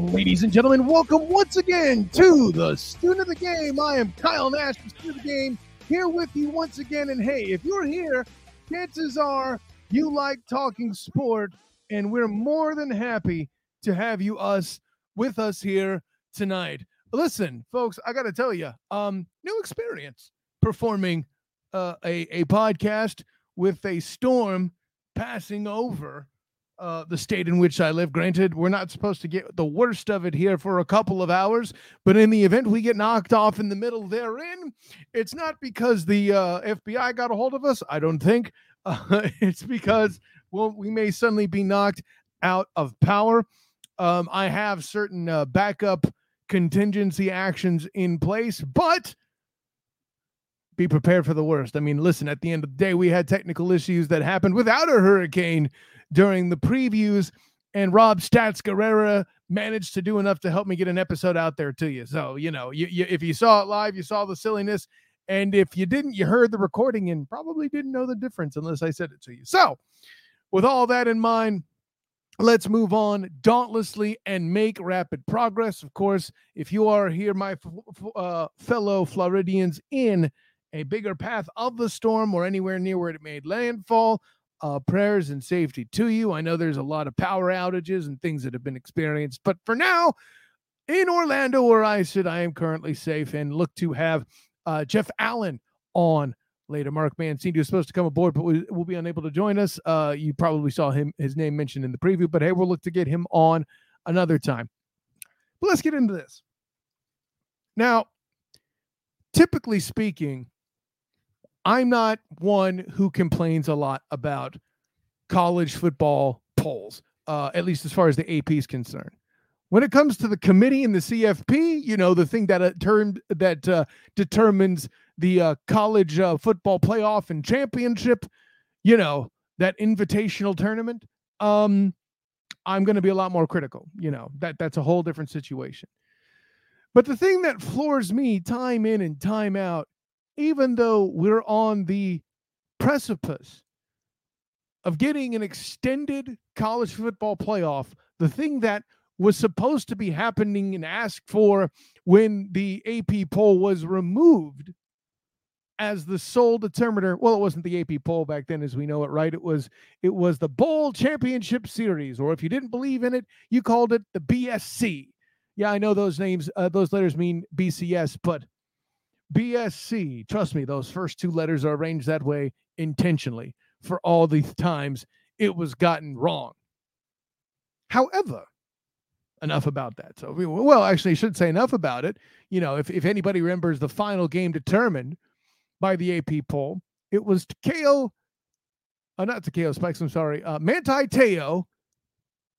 Ladies and gentlemen, welcome once again to the Student of the Game. I am Kyle Nash, the Student of the Game, here with you once again. And hey, if you're here, chances are you like talking sport, and we're more than happy to have you us with us here tonight. Listen, folks, I got to tell you, um, new experience performing uh, a a podcast with a storm passing over uh, the state in which I live. Granted, we're not supposed to get the worst of it here for a couple of hours, but in the event we get knocked off in the middle therein, it's not because the uh, FBI got a hold of us. I don't think uh, it's because well, we may suddenly be knocked out of power. Um, I have certain uh, backup contingency actions in place, but be prepared for the worst. I mean, listen, at the end of the day, we had technical issues that happened without a hurricane during the previews, and Rob Stats Guerrera managed to do enough to help me get an episode out there to you. So, you know, you, you, if you saw it live, you saw the silliness. And if you didn't, you heard the recording and probably didn't know the difference unless I said it to you. So, with all that in mind, let's move on dauntlessly and make rapid progress. Of course, if you are here, my uh, fellow Floridians, in a bigger path of the storm or anywhere near where it made landfall, uh, prayers and safety to you. I know there's a lot of power outages and things that have been experienced, but for now, in Orlando, where I sit, I am currently safe and look to have uh, Jeff Allen on later. Mark Mancini was supposed to come aboard, but we, will be unable to join us. Uh, you probably saw him his name mentioned in the preview, but hey, we'll look to get him on another time. But let's get into this. Now, typically speaking, I'm not one who complains a lot about college football polls, uh, at least as far as the AP is concerned. When it comes to the committee and the CFP, you know, the thing that uh, term that uh, determines the uh, college uh, football playoff and championship, you know, that invitational tournament, um, I'm going to be a lot more critical. You know, that that's a whole different situation. But the thing that floors me time in and time out even though we're on the precipice of getting an extended college football playoff, the thing that was supposed to be happening and asked for when the AP poll was removed as the sole determiner. Well, it wasn't the AP poll back then as we know it, right? It was it was the Bowl Championship Series, or if you didn't believe in it, you called it the BSC. Yeah, I know those names, uh, those letters mean BCS, but BSC. Trust me, those first two letters are arranged that way intentionally for all the times it was gotten wrong. However, enough about that. So, well, actually, I should say enough about it. You know, if, if anybody remembers the final game determined by the AP poll, it was Takeo, uh, not to Takeo Spikes, I'm sorry, uh, Manti Te'o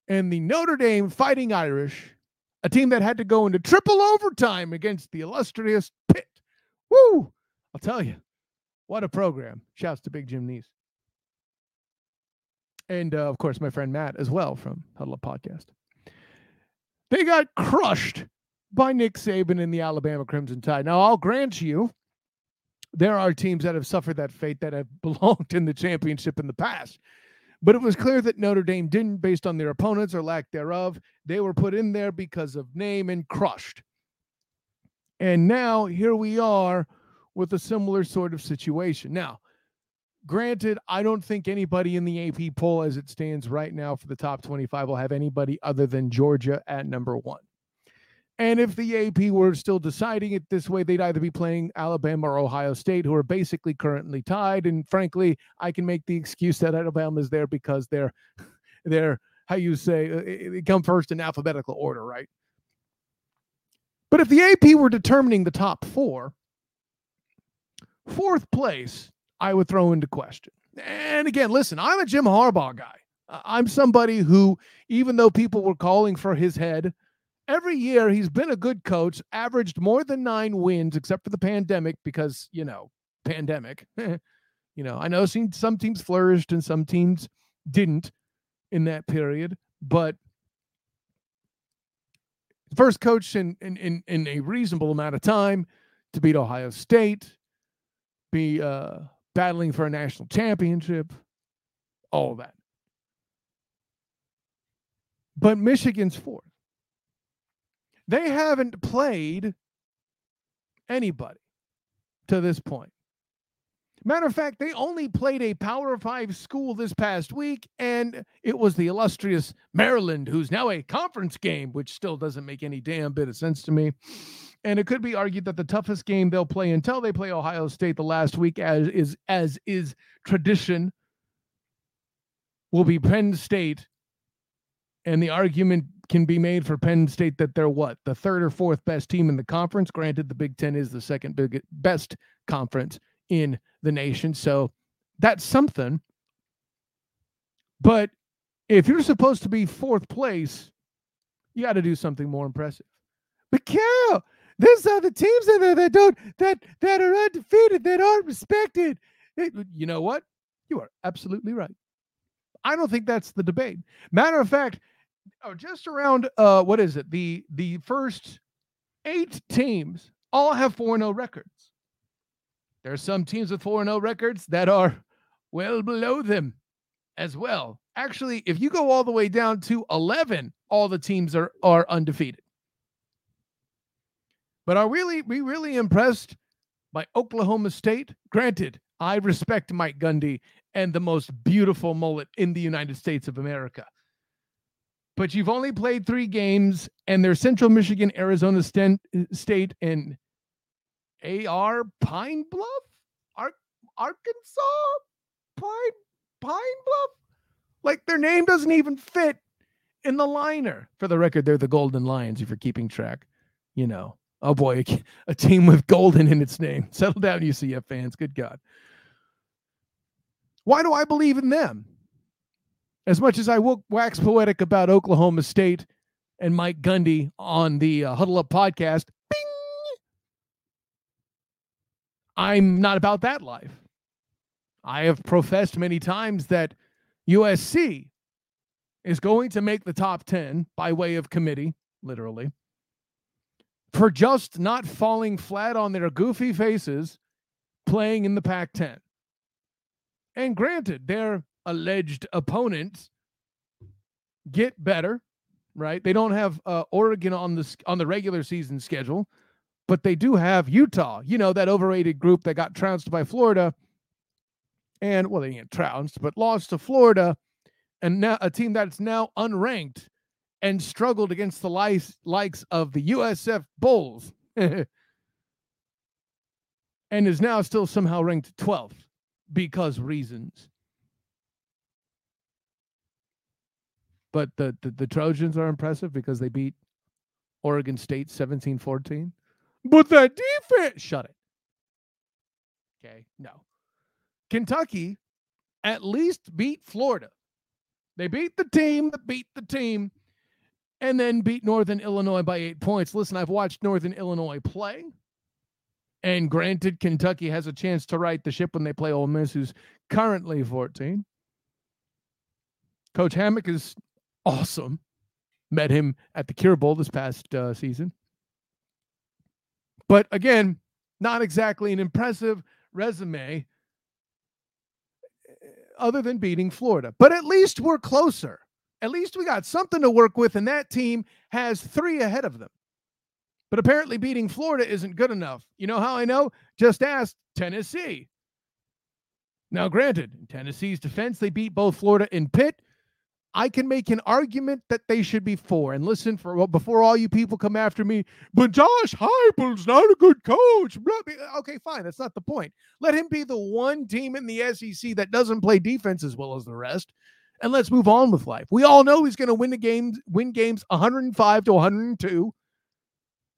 and the Notre Dame Fighting Irish, a team that had to go into triple overtime against the illustrious Pitt. Woo! I'll tell you, what a program. Shouts to Big Jim Neese. And uh, of course, my friend Matt as well from Huddle Up Podcast. They got crushed by Nick Saban and the Alabama Crimson Tide. Now, I'll grant you, there are teams that have suffered that fate that have belonged in the championship in the past. But it was clear that Notre Dame didn't, based on their opponents or lack thereof. They were put in there because of name and crushed. And now here we are with a similar sort of situation. Now, granted, I don't think anybody in the AP poll as it stands right now for the top 25 will have anybody other than Georgia at number one. And if the AP were still deciding it this way, they'd either be playing Alabama or Ohio State, who are basically currently tied. And frankly, I can make the excuse that Alabama is there because they're, they're how you say, uh, they come first in alphabetical order, right? But if the AP were determining the top four, fourth place, I would throw into question. And again, listen, I'm a Jim Harbaugh guy. I'm somebody who, even though people were calling for his head, every year he's been a good coach, averaged more than nine wins, except for the pandemic, because, you know, pandemic. you know, I know some teams flourished and some teams didn't in that period, but first coach in, in, in, in a reasonable amount of time to beat Ohio State, be uh, battling for a national championship, all that. But Michigan's fourth. they haven't played anybody to this point. Matter of fact, they only played a Power Five school this past week, and it was the illustrious Maryland, who's now a conference game, which still doesn't make any damn bit of sense to me. And it could be argued that the toughest game they'll play until they play Ohio State the last week, as is as is tradition, will be Penn State. And the argument can be made for Penn State that they're what the third or fourth best team in the conference. Granted, the Big Ten is the second big, best conference in the nation. So that's something. But if you're supposed to be fourth place, you got to do something more impressive. But Carol, there's other teams in there that don't that that are undefeated that aren't respected. You know what? You are absolutely right. I don't think that's the debate. Matter of fact, oh, just around uh, what is it? The the first eight teams all have 4 0 records. There are some teams with 4 0 records that are well below them as well. Actually, if you go all the way down to 11, all the teams are, are undefeated. But are really we really impressed by Oklahoma State? Granted, I respect Mike Gundy and the most beautiful mullet in the United States of America. But you've only played three games, and they're Central Michigan, Arizona uh, State, and AR Pine Bluff? Ar- Arkansas? Pine Pine Bluff? Like their name doesn't even fit in the liner. For the record, they're the Golden Lions if you're keeping track. You know. Oh boy, a team with golden in its name. Settle down, UCF fans. Good God. Why do I believe in them? As much as I wax poetic about Oklahoma State and Mike Gundy on the uh, Huddle Up podcast, I'm not about that life. I have professed many times that USC is going to make the top 10 by way of committee, literally, for just not falling flat on their goofy faces playing in the Pac 10. And granted, their alleged opponents get better, right? They don't have uh, Oregon on the on the regular season schedule but they do have Utah, you know, that overrated group that got trounced by Florida. And well, they didn't trounced, but lost to Florida, and now a team that's now unranked and struggled against the likes, likes of the USF Bulls, and is now still somehow ranked 12th because reasons. But the, the, the Trojans are impressive because they beat Oregon State 17 14. But that defense, shut it. Okay, no. Kentucky at least beat Florida. They beat the team that beat the team and then beat Northern Illinois by eight points. Listen, I've watched Northern Illinois play. And granted, Kentucky has a chance to right the ship when they play Ole Miss, who's currently 14. Coach Hammock is awesome. Met him at the Cure Bowl this past uh, season. But again, not exactly an impressive resume eh, other than beating Florida. But at least we're closer. At least we got something to work with, and that team has three ahead of them. But apparently, beating Florida isn't good enough. You know how I know? Just ask Tennessee. Now, granted, Tennessee's defense, they beat both Florida and Pitt. I can make an argument that they should be four. And listen, for well, before all you people come after me, but Josh Heupel's not a good coach. Okay, fine. That's not the point. Let him be the one team in the SEC that doesn't play defense as well as the rest, and let's move on with life. We all know he's going to win the games, win games 105 to 102.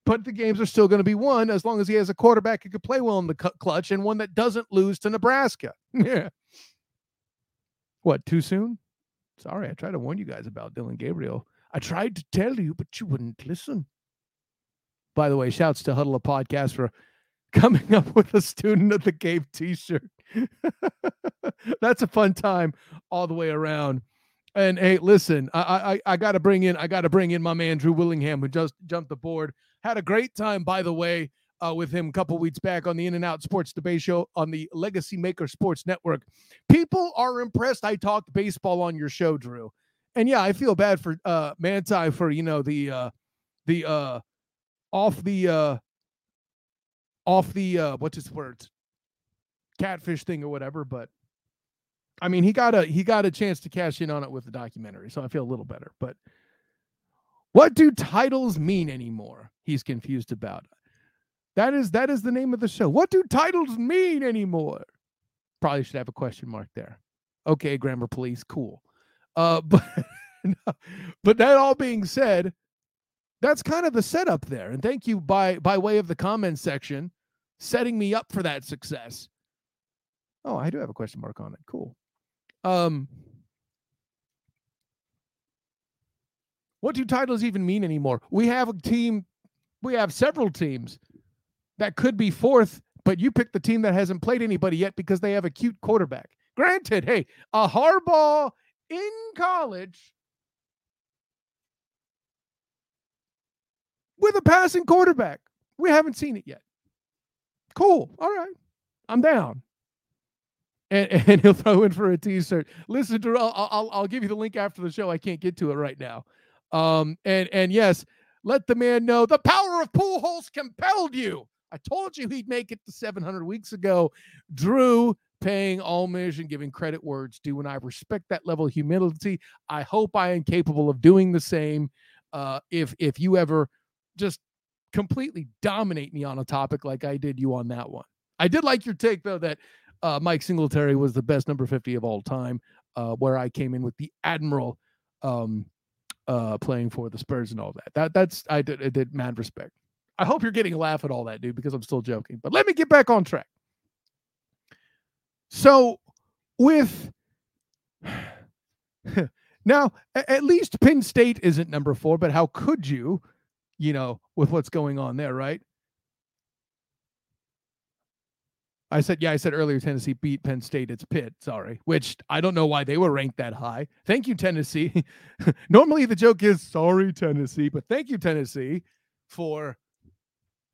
But the games are still going to be won as long as he has a quarterback who could play well in the clutch and one that doesn't lose to Nebraska. Yeah. What, too soon? Sorry, I tried to warn you guys about Dillon Gabriel. I tried to tell you, but you wouldn't listen. By the way, shouts to Huddle Up Podcast for coming up with a student of the game t-shirt. That's a fun time all the way around. And hey, listen, I I, I got to bring in I got to bring in my man Drew Willingham who just jumped the board. Had a great time, by the way uh, with him a couple weeks back on the In and Out Sports Debate Show on the Legacy Maker Sports Network. People are impressed. I talked baseball on your show, Drew, and yeah, I feel bad for uh, Manti for you know the uh, the uh, off the uh off the uh what's his words catfish thing or whatever but i mean he got a he got a chance to cash in on it with the documentary so i feel a little better but what do titles mean anymore he's confused about that is that is the name of the show what do titles mean anymore probably should have a question mark there okay grammar police cool uh but but that all being said that's kind of the setup there. And thank you by by way of the comment section, setting me up for that success. Oh, I do have a question mark on it. Cool. Um, what do titles even mean anymore? We have a team, we have several teams that could be fourth, but you pick the team that hasn't played anybody yet because they have a cute quarterback. Granted, hey, a Harbaugh in college with a passing quarterback. We haven't seen it yet. Cool. All right. I'm down. And, and he'll throw in for a t-shirt. Listen to I'll, I'll give you the link after the show. I can't get to it right now. Um and and yes, let the man know the power of pool holes compelled you. I told you he'd make it to 700 weeks ago. Drew paying homage and giving credit words due, and I respect that level of humility. I hope I am capable of doing the same. Uh, if if you ever just completely dominate me on a topic like I did you on that one. I did like your take though that uh, Mike Singletary was the best number 50 of all time, uh, where I came in with the Admiral um, uh, playing for the Spurs and all that. That that's I did I did mad respect. I hope you're getting a laugh at all that, dude, because I'm still joking. But let me get back on track. So with now at least Penn State isn't number four, but how could you you know, with what's going on there, right? I said, yeah, I said earlier Tennessee beat Penn State. It's Pitt, sorry, which I don't know why they were ranked that high. Thank you, Tennessee. Normally the joke is sorry, Tennessee, but thank you, Tennessee, for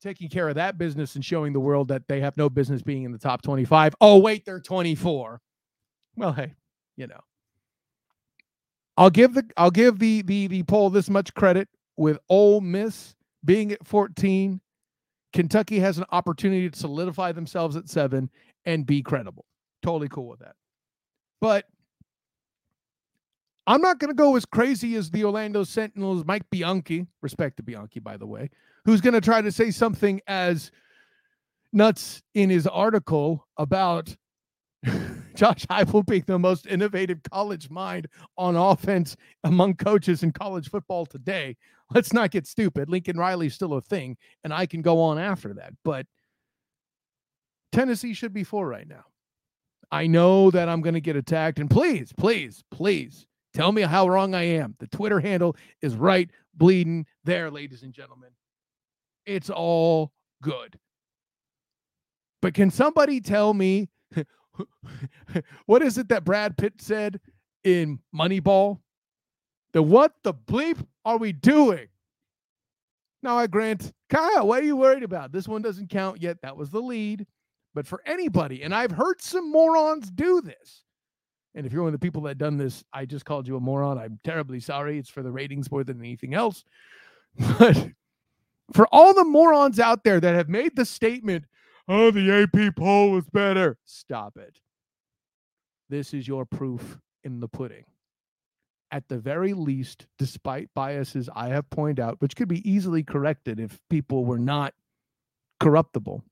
taking care of that business and showing the world that they have no business being in the top 25. Oh, wait, they're 24. Well, hey, you know. I'll give the I'll give the the the poll this much credit with Ole Miss being at 14, Kentucky has an opportunity to solidify themselves at seven and be credible. Totally cool with that. But I'm not going to go as crazy as the Orlando Sentinels, Mike Bianchi, respect to Bianchi, by the way, who's going to try to say something as nuts in his article about Josh Heupel being the most innovative college mind on offense among coaches in college football today. Let's not get stupid. Lincoln Riley's still a thing, and I can go on after that. But Tennessee should be four right now. I know that I'm going to get attacked, and please, please, please tell me how wrong I am. The Twitter handle is right bleeding there, ladies and gentlemen. It's all good. But can somebody tell me what is it that Brad Pitt said in Moneyball? The what the bleep are we doing? Now I grant, Kyle, what are you worried about? This one doesn't count yet. That was the lead. But for anybody, and I've heard some morons do this. And if you're one of the people that done this, I just called you a moron. I'm terribly sorry. It's for the ratings more than anything else. But for all the morons out there that have made the statement, oh, the AP poll was better. Stop it. This is your proof in the pudding. At the very least, despite biases I have pointed out, which could be easily corrected if people were not corruptible,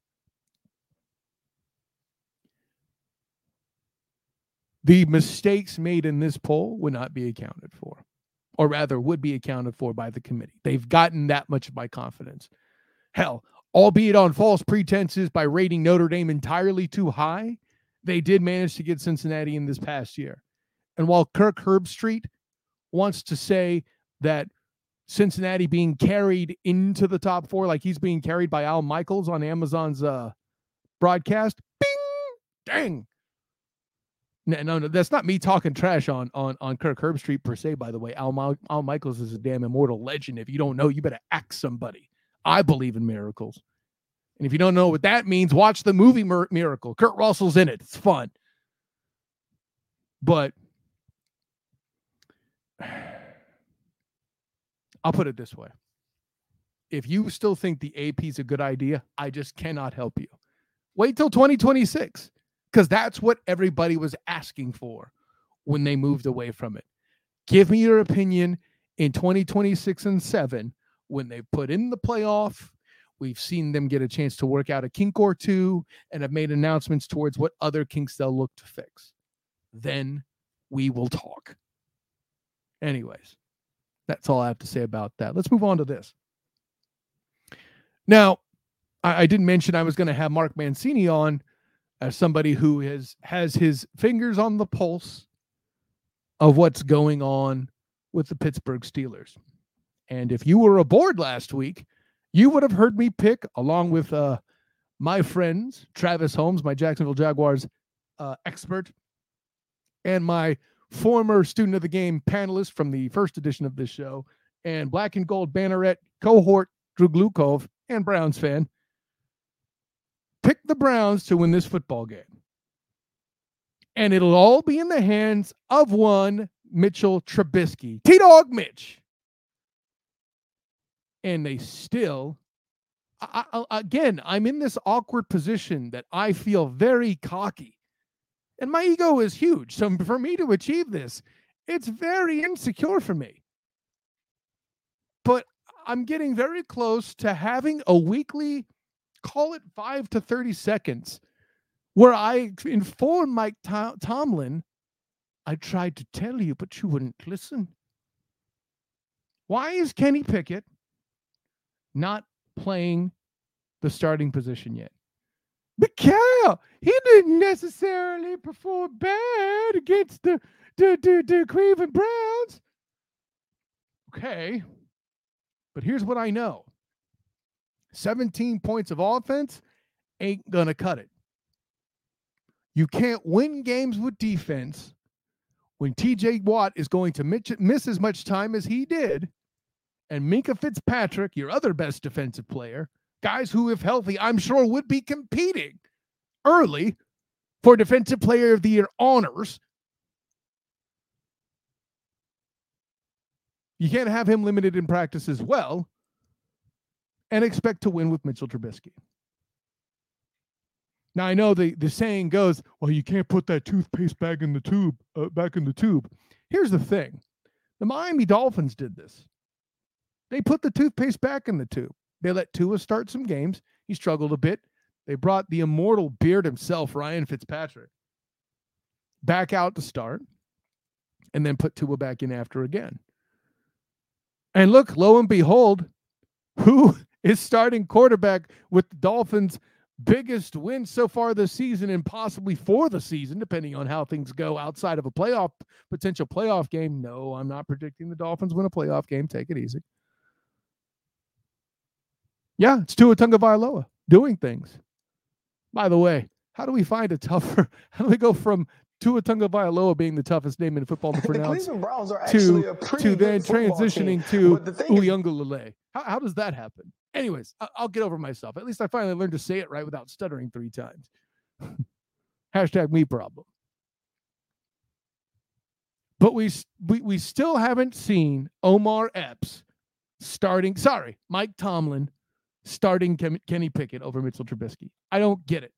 the mistakes made in this poll would not be accounted for, or rather, would be accounted for by the committee. They've gotten that much of my confidence. Hell, albeit on false pretenses by rating Notre Dame entirely too high, they did manage to get Cincinnati in this past year. And while Kirk Herbstreit wants to say that Cincinnati being carried into the top four, like he's being carried by Al Michaels on Amazon's uh, broadcast, bing, dang. No, no, no, that's not me talking trash on on on Kirk Herbstreit per se. By the way, Al, Al Michaels is a damn immortal legend. If you don't know, you better ask somebody. I believe in miracles. And if you don't know what that means, watch the movie Miracle. Kurt Russell's in it. It's fun. But I'll put it this way if you still think the AP is a good idea, I just cannot help you. Wait till 2026 because that's what everybody was asking for when they moved away from it. Give me your opinion in 2026 and 7 when they put in the playoff. We've seen them get a chance to work out a kink or two and have made announcements towards what other kinks they'll look to fix. Then we will talk. Anyways, that's all I have to say about that. Let's move on to this. Now, I, I didn't mention I was going to have Mark Mancini on as somebody who has has his fingers on the pulse of what's going on with the Pittsburgh Steelers. And if you were aboard last week, you would have heard me pick, along with uh, my friends, Travis Holmes, my Jacksonville Jaguars uh, expert, and my former student of the game panelist from the first edition of this show, and black and gold banneret cohort Drew Glukov and Browns fan, pick the Browns to win this football game. And it'll all be in the hands of one Mitchell Trubisky, T Dog Mitch. And they still, I, I, again, I'm in this awkward position that I feel very cocky. And my ego is huge. So for me to achieve this, it's very insecure for me. But I'm getting very close to having a weekly, call it five to 30 seconds, where I informed Mike Tom- Tomlin, I tried to tell you, but you wouldn't listen. Why is Kenny Pickett not playing the starting position yet? Mikhail, he didn't necessarily perform bad against the the, the, the Cleveland Browns. Okay. But here's what I know 17 points of offense ain't going to cut it. You can't win games with defense when TJ Watt is going to miss as much time as he did, and Minkah Fitzpatrick, your other best defensive player, guys who, if healthy, I'm sure would be competing early for Defensive Player of the Year honors. You can't have him limited in practice as well and expect to win with Mitchell Trubisky. Now I know the, the saying goes, well, you can't put that toothpaste back in the tube, uh, back in the tube. Here's the thing: the Miami Dolphins did this. They put the toothpaste back in the tube. They let Tua start some games. He struggled a bit. They brought the immortal beard himself, Ryan Fitzpatrick, back out to start, and then put Tua back in after again. And look, lo and behold, who is starting quarterback with the Dolphins' biggest win so far this season and possibly for the season, depending on how things go outside of a playoff potential playoff game? No, I'm not predicting the Dolphins win a playoff game. Take it easy. Yeah, it's Tua Tagovailoa doing things. By the way, how do we find a tougher? How do we go from Tua Tagovailoa being the toughest name in football to pronounce to, to then transitioning team. to Uiagalelei. How, how does that happen? Anyways, I, will get over myself. At least I finally learned to say it right without stuttering three times. Hashtag me problem. But we, we we still haven't seen Omar Epps starting. Sorry, Mike Tomlin starting Kenny Pickett over Mitchell Trubisky. I don't get it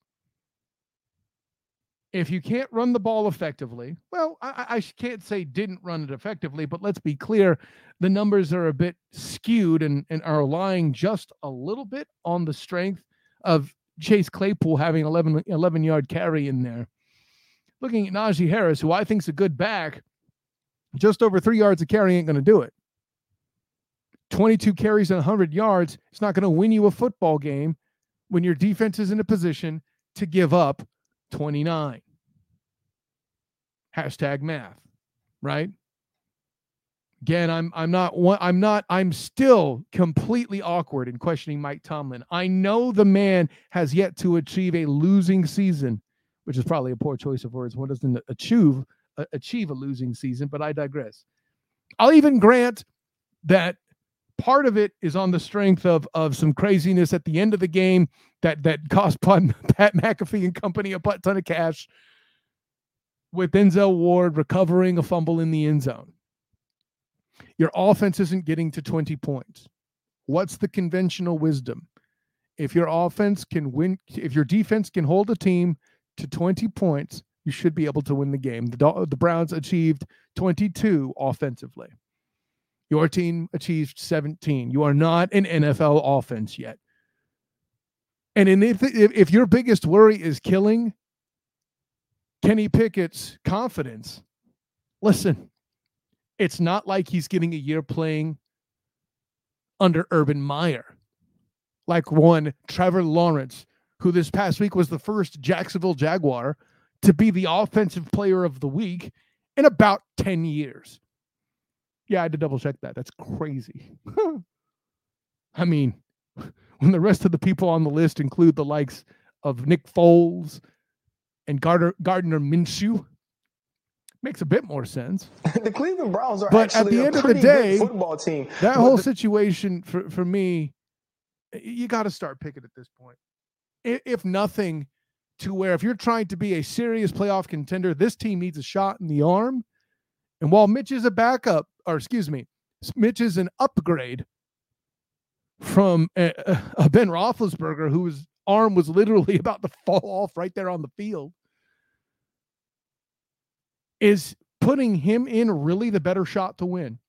if you can't run the ball effectively, well, I, I, can't say didn't run it effectively, but let's be clear the numbers are a bit skewed and, and are lying just a little bit on the strength of Chase Claypool having 11, 11 yard carry in there. Looking at Najee Harris, who I think is a good back, just over three yards of carry ain't going to do it. 22 carries and 100 yards, it's not going to win you a football game when your defense is in a position to give up 29. Hashtag math, right? Again, I'm I'm not one I'm not I'm still completely awkward in questioning Mike Tomlin. I know the man has yet to achieve a losing season, which is probably a poor choice of words. One doesn't achieve achieve a losing season, but I digress. I'll even grant that part of it is on the strength of of some craziness at the end of the game that that cost Pat McAfee and company a butt ton of cash with Denzel Ward recovering a fumble in the end zone. Your offense isn't getting to 20 points. What's the conventional wisdom? If your offense can win, if your defense can hold a team to 20 points, you should be able to win the game. The, the Browns achieved 22 offensively. Your team achieved 17. You are not an NFL offense yet. And if, if, your biggest worry is killing Kenny Pickett's confidence, listen, it's not like he's getting a year playing under Urban Meyer, like one Trevor Lawrence, who this past week was the first Jacksonville Jaguar to be the offensive player of the week in about 10 years. Yeah, I had to double check that. That's crazy. I mean, when the rest of the people on the list include the likes of Nick Foles and Gardner, Gardner Minshew, makes a bit more sense. the Cleveland Browns are but at the end of the day, football team. That whole the- situation for, for me, you got to start picking at this point. If nothing, to where if you're trying to be a serious playoff contender, this team needs a shot in the arm. And while Mitch is a backup, or excuse me, Mitch is an upgrade from a, a Ben Roethlisberger, whose arm was literally about to fall off right there on the field. Is putting him in really the better shot to win?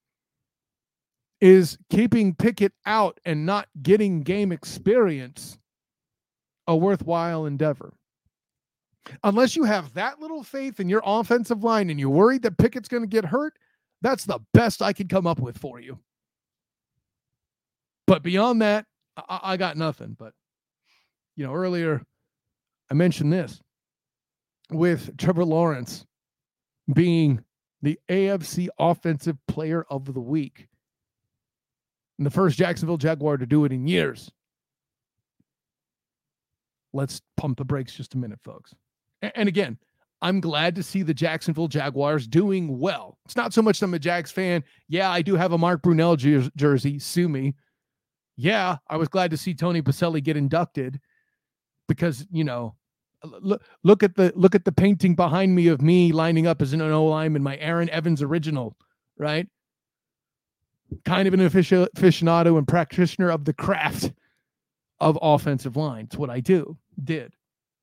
Is keeping Pickett out and not getting game experience a worthwhile endeavor? Unless you have that little faith in your offensive line and you're worried that Pickett's going to get hurt, that's the best I could come up with for you. But beyond that, I, I got nothing. But, you know, earlier I mentioned this with Trevor Lawrence being the AFC Offensive Player of the Week. And the first Jacksonville Jaguar to do it in years. Let's pump the brakes just a minute, folks. And again, I'm glad to see the Jacksonville Jaguars doing well. It's not so much that I'm a Jags fan. Yeah, I do have a Mark Brunell jer- jersey. Sue me. Yeah, I was glad to see Tony Boselli get inducted because you know look look at the look at the painting behind me of me lining up as an O lineman, my Aaron Evans original, right? Kind of an aficionado and practitioner of the craft of offensive line. It's what I do, did.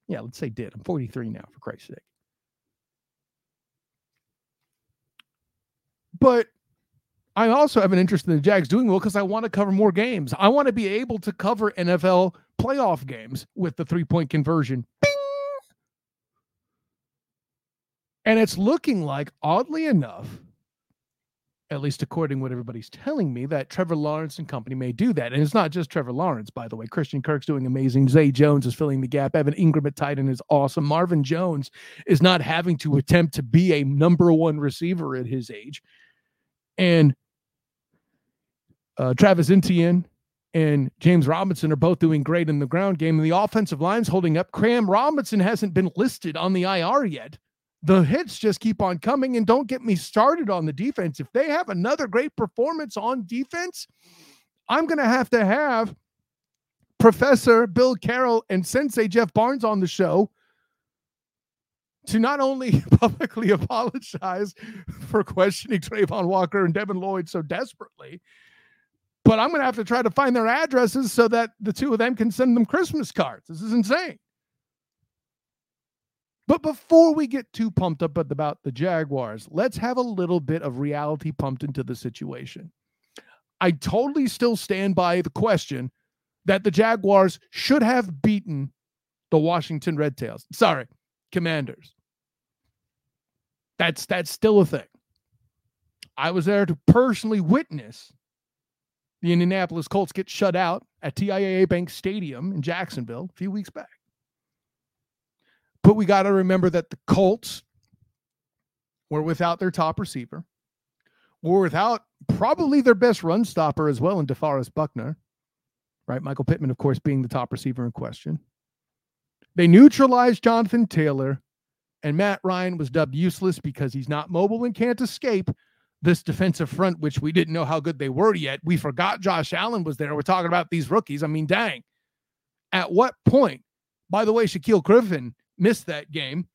Yeah, let's say did. I'm 43 now, for Christ's sake. But I also have an interest in the Jags doing well because I want to cover more games. I want to be able to cover NFL playoff games with the three point conversion. Bing! And it's looking like, oddly enough, at least according to what everybody's telling me, that Trevor Lawrence and company may do that. And it's not just Trevor Lawrence, by the way. Christian Kirk's doing amazing. Zay Jones is filling the gap. Evan Engram at tight end is awesome. Marvin Jones is not having to attempt to be a number one receiver at his age. And uh, Travis Etienne and James Robinson are both doing great in the ground game. And the offensive line's holding up. Cam Robinson hasn't been listed on the IR yet the hits just keep on coming. And don't get me started on the defense. If they have another great performance on defense, I'm going to have to have Professor Bill Carroll and Sensei Jeff Barnes on the show to not only publicly apologize for questioning Travon Walker and Devin Lloyd so desperately, but I'm going to have to try to find their addresses so that the two of them can send them Christmas cards. This is insane. But before we get too pumped up about the Jaguars, let's have a little bit of reality pumped into the situation. I totally still stand by the question that the Jaguars should have beaten the Washington Red Tails. Sorry, Commanders. That's that's still a thing. I was there to personally witness the Indianapolis Colts get shut out at TIAA Bank Stadium in Jacksonville a few weeks back. But we got to remember that the Colts were without their top receiver, were without probably their best run stopper as well in DeForest Buckner, right? Michael Pittman, of course, being the top receiver in question. They neutralized Jonathan Taylor, and Matt Ryan was dubbed useless because he's not mobile and can't escape this defensive front, which we didn't know how good they were yet. We forgot Josh Allen was there. We're talking about these rookies. I mean, dang. At what point? By the way, Shaquill Griffin missed that game.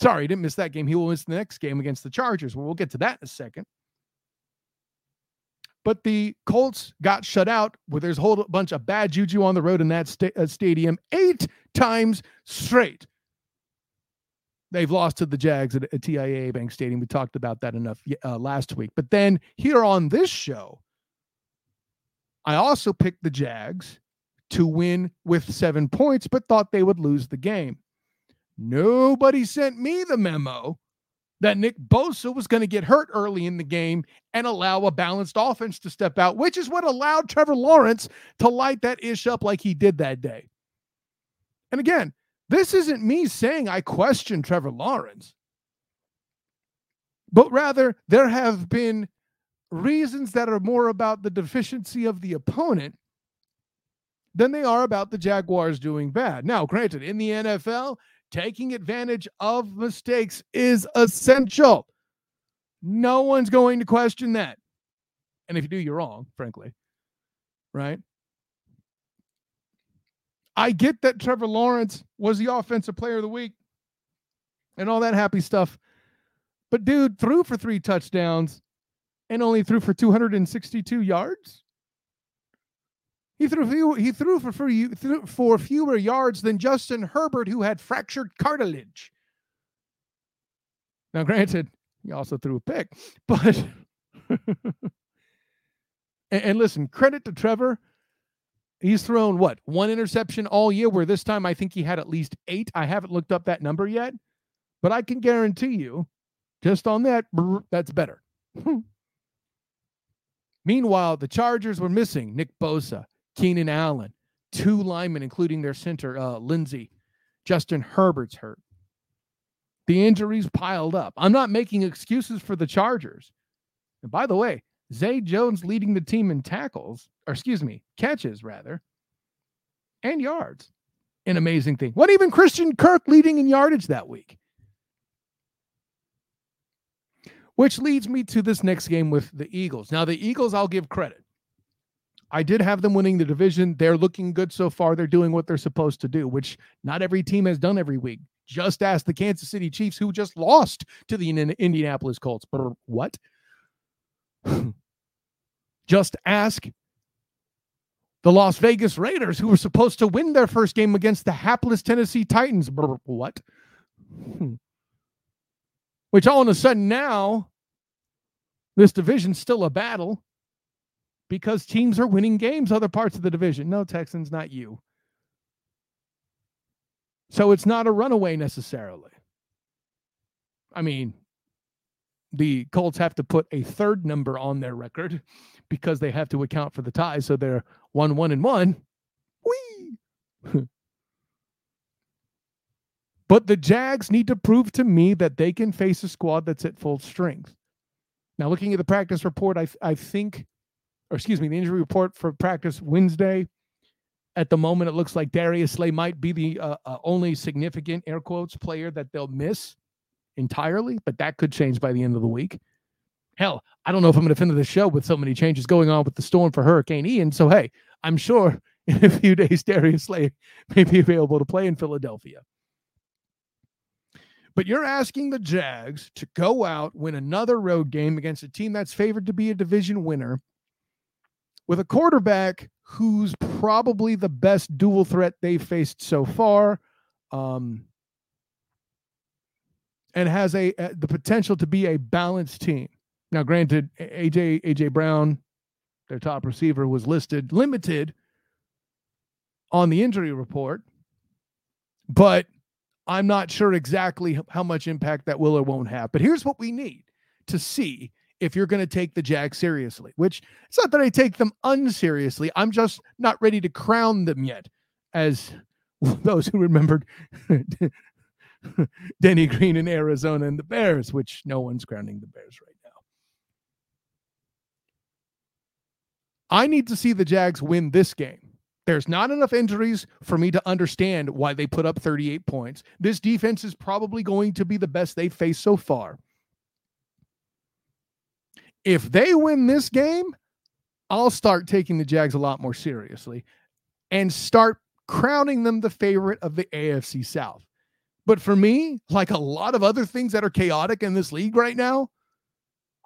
Sorry, he didn't miss that game. He will miss the next game against the Chargers. Well, we'll get to that in a second. But the Colts got shut out where there's a whole bunch of bad juju on the road in that sta- uh, stadium eight times straight. They've lost to the Jags at, at TIAA Bank Stadium. We talked about that enough uh, last week. But then here on this show, I also picked the Jags to win with seven points, but thought they would lose the game. Nobody sent me the memo that Nick Bosa was going to get hurt early in the game and allow a balanced offense to step out, which is what allowed Trevor Lawrence to light that ish up like he did that day. And again, this isn't me saying I question Trevor Lawrence, but rather there have been reasons that are more about the deficiency of the opponent than they are about the Jaguars doing bad. Now, granted, in the NFL, taking advantage of mistakes is essential. No one's going to question that. And if you do, you're wrong, frankly. Right? I get that Trevor Lawrence was the offensive player of the week and all that happy stuff. But dude threw for three touchdowns and only threw for 262 yards. He threw few, he threw for for, for fewer yards than Justin Herbert, who had fractured cartilage. Now, granted, he also threw a pick, but and, and listen, credit to Trevor. He's thrown what one interception all year, where this time I think he had at least eight. I haven't looked up that number yet, but I can guarantee you, just on that, that's better. Meanwhile, the Chargers were missing Nick Bosa, Keenan Allen, two linemen, including their center, uh, Linsley. Justin Herbert's hurt. The injuries piled up. I'm not making excuses for the Chargers. And by the way, Zay Jones leading the team in tackles, or excuse me, catches rather, and yards. An amazing thing. What even Christian Kirk leading in yardage that week? Which leads me to this next game with the Eagles. Now, the Eagles, I'll give credit. I did have them winning the division. They're looking good so far. They're doing what they're supposed to do, which not every team has done every week. Just ask the Kansas City Chiefs, who just lost to the Indianapolis Colts. But what? just ask the Las Vegas Raiders, who were supposed to win their first game against the hapless Tennessee Titans. What? Which all of a sudden now, this division's still a battle because teams are winning games other parts of the division. No, Texans, not you. So it's not a runaway necessarily. I mean, the Colts have to put a third number on their record because they have to account for the tie. So they're one, one, and one. Whee! but the Jags need to prove to me that they can face a squad that's at full strength. Now, looking at the practice report, I, I think or excuse me, the injury report for practice Wednesday. At the moment, it looks like Darius Slay might be the uh, uh, only significant air quotes player that they'll miss entirely, but that could change by the end of the week. Hell, I don't know if I'm going to finish the show with so many changes going on with the storm for Hurricane Ian. So, hey, I'm sure in a few days, Darius Slay may be available to play in Philadelphia. But you're asking the Jags to go out, win another road game against a team that's favored to be a division winner, with a quarterback who's probably the best dual threat they've faced so far um, and has a, a, the potential to be a balanced team. Now, granted, AJ AJ Brown, their top receiver, was listed limited on the injury report, but I'm not sure exactly how much impact that will or won't have. But here's what we need to see if you're going to take the Jags seriously, which it's not that I take them unseriously. I'm just not ready to crown them yet as those who remembered Denny Green in Arizona and the Bears, which no one's crowning the Bears right now. I need to see the Jags win this game. There's not enough injuries for me to understand why they put up 38 points. This defense is probably going to be the best they've faced so far. If they win this game, I'll start taking the Jags a lot more seriously and start crowning them the favorite of the AFC South. But for me, like a lot of other things that are chaotic in this league right now,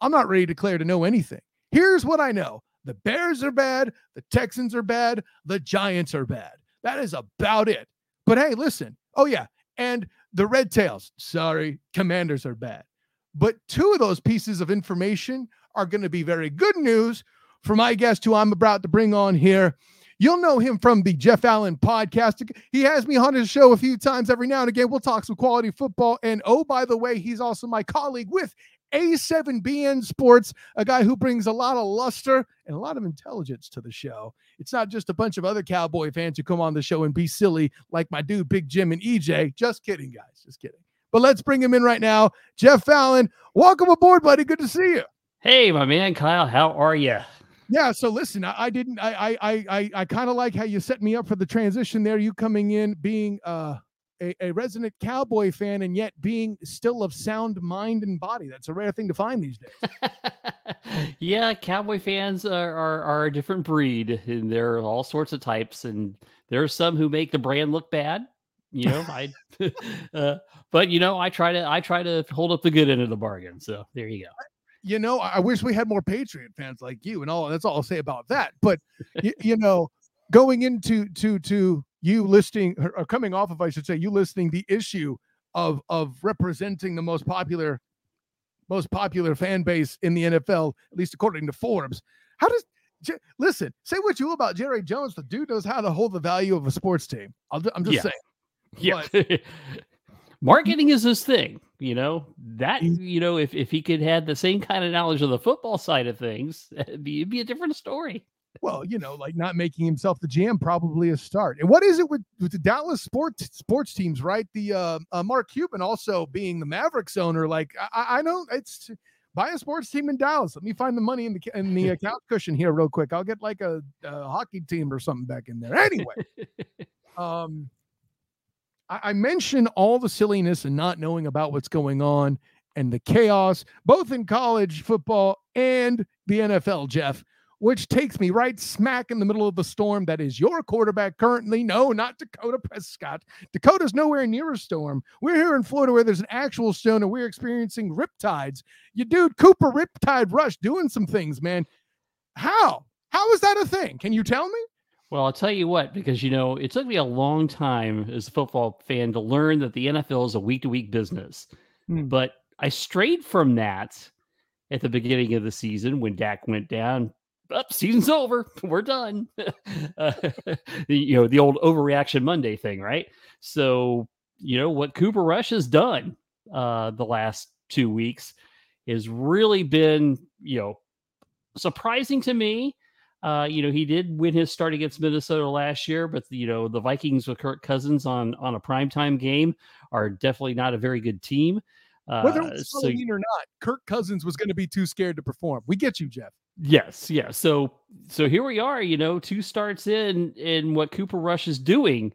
I'm not ready to declare to know anything. Here's what I know The Bears are bad. The Texans are bad. The Giants are bad. That is about it. But hey, listen. Oh, yeah. And the Red Tails, sorry, Commanders are bad. But two of those pieces of information are going to be very good news for my guest who I'm about to bring on here. You'll know him from the Jeff Allen podcast. He has me on his show a few times every now and again. We'll talk some quality football. And oh, by the way, he's also my colleague with A7BN Sports, a guy who brings a lot of luster and a lot of intelligence to the show. It's not just a bunch of other Cowboy fans who come on the show and be silly like my dude, Big Jim and EJ. Just kidding, guys. Just kidding. But let's bring him in right now. Jeff Allen, welcome aboard, buddy. Good to see you. Hey, my man, Kyle. How are you? Yeah. So listen, I, I didn't. I I I I kind of like how you set me up for the transition there. You coming in being uh, a, a resident cowboy fan and yet being still of sound mind and body. That's a rare thing to find these days. yeah, cowboy fans are, are, are a different breed, and there are all sorts of types, and there are some who make the brand look bad. You know, I. uh, but you know, I try to I try to hold up the good end of the bargain. So there you go you know, I wish we had more Patriot fans like you, and all that's all I'll say about that. But you, you know, going into to to you listing or coming off of, I should say, you listing the issue of of representing the most popular most popular fan base in the NFL, at least according to Forbes. How does listen? Say what you will about Jerry Jones. The dude knows how to hold the value of a sports team. i am just yeah. saying. Yeah. But, marketing is his thing you know? That you know if, if he could have the same kind of knowledge of the football side of things it'd be, it'd be a different story. Well you know like not making himself the jam probably a start. And what is it with, with the dallas sports sports teams right? The uh, uh, mark cuban also being the mavericks owner like i, I know it's buy a sports team in dallas. Let me find the money in the in the account cushion here real quick. I'll get like a, a hockey team or something back in there. Anyway um I, mention all the silliness and not knowing about what's going on and the chaos, both in college football and the NFL, Jeff, which takes me right smack in the middle of the storm that is your quarterback currently. No, not Dakota Prescott. Dakota's nowhere near a storm. We're here in Florida where there's an actual storm and we're experiencing riptides. You dude, Cooper Riptide Rush doing some things, man. How? How is that a thing? Can you tell me? Well, I'll tell you what, because you know, it took me a long time as a football fan to learn that the NFL is a week to week business. Mm. But I strayed from that at the beginning of the season when Dak went down. Up, oh, season's over. We're done. uh, you know, the old overreaction Monday thing, right? So, you know, what Cooper Rush has done uh, the last two weeks has really been, you know, surprising to me uh, you know, he did win his start against Minnesota last year, but you know, the Vikings with Kirk Cousins on on a primetime game are definitely not a very good team. Uh, Whether it's so, or not, Kirk Cousins was going to be too scared to perform. We get you, Jeff. Yes, yeah. So so here we are, you know, two starts in and what Cooper Rush is doing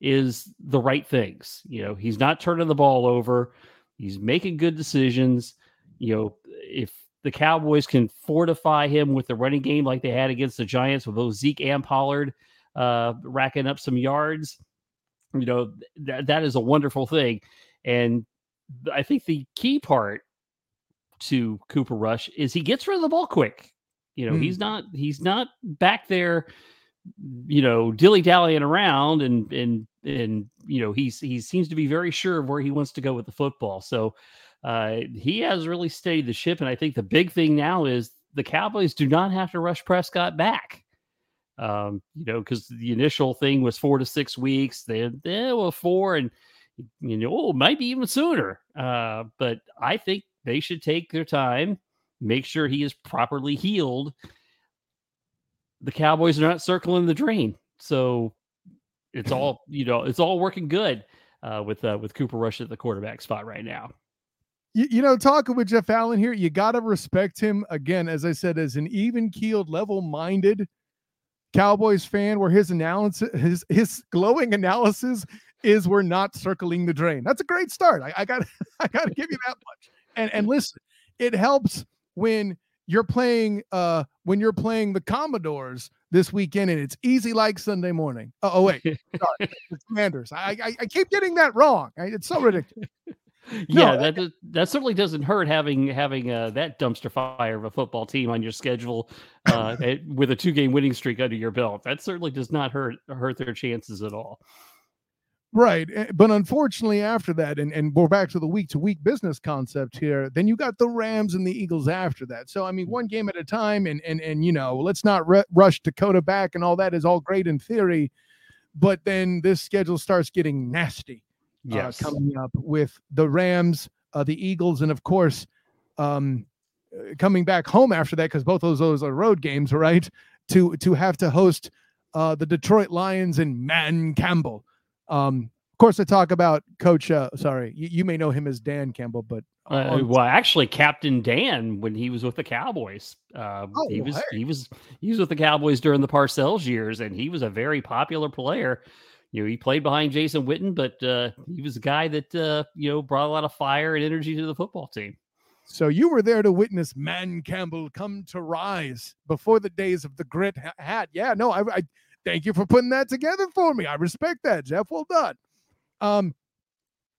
is the right things. You know, he's not turning the ball over. He's making good decisions. You know, if the Cowboys can fortify him with the running game like they had against the Giants with both Zeke and Pollard uh, racking up some yards. You know, that, that is a wonderful thing. And I think the key part to Cooper Rush is he gets rid of the ball quick. You know, mm. he's not he's not back there, you know, dilly dallying around and and and you know he's he seems to be very sure of where he wants to go with the football. So uh, he has really steadied the ship. And I think the big thing now is the Cowboys do not have to rush Prescott back. Um, you know, because the initial thing was four to six weeks. They, they were four and, you know, oh, maybe even sooner. Uh, but I think they should take their time, make sure he is properly healed. The Cowboys are not circling the drain. So it's all, you know, it's all working good uh, with uh, with Cooper Rush at the quarterback spot right now you, you know, talking with Jeff Allen here, you got to respect him again, as I said, as an even keeled, level minded Cowboys fan, where his analysis, his his glowing analysis is we're not circling the drain. That's a great start. I, got I got to give you that much. And and listen, it helps when you're playing uh when you're playing the Commodores this weekend and it's easy like Sunday morning. Oh, oh wait, sorry, the Commanders. I, I, I keep getting that wrong. It's so ridiculous. yeah, no, that that certainly doesn't hurt having having uh, that dumpster fire of a football team on your schedule uh, with a two game winning streak under your belt. That certainly does not hurt hurt their chances at all. Right. Eh, but unfortunately, after that, and, and we're back to the week to week business concept here, then you got the Rams and the Eagles after that. So, I mean, one game at a time, and, and, and you know, let's not re- rush Dakota back and all that is all great in theory. But then this schedule starts getting nasty. Uh, yes. Uh, coming up with the Rams, uh, the Eagles, and of course, um, uh, coming back home after that, because both of those are road games, right? To, to have to host uh, the Detroit Lions and Man Campbell. Um, of course, I talk about Coach. Uh, sorry, you, you, may know him as Dan Campbell, but uh, well, actually, Captain Dan when he was with the Cowboys, uh, oh, he was hey. he was he was with the Cowboys during the Parcells years, and he was a very popular player. You know, he played behind Jason Witten, but uh, he was a guy that uh, you know brought a lot of fire and energy to the football team. So you were there to witness Man Campbell come to rise before the days of the grit hat. Yeah, no, I, I Thank you for putting that together for me. I respect that, Jeff. Well done. Um,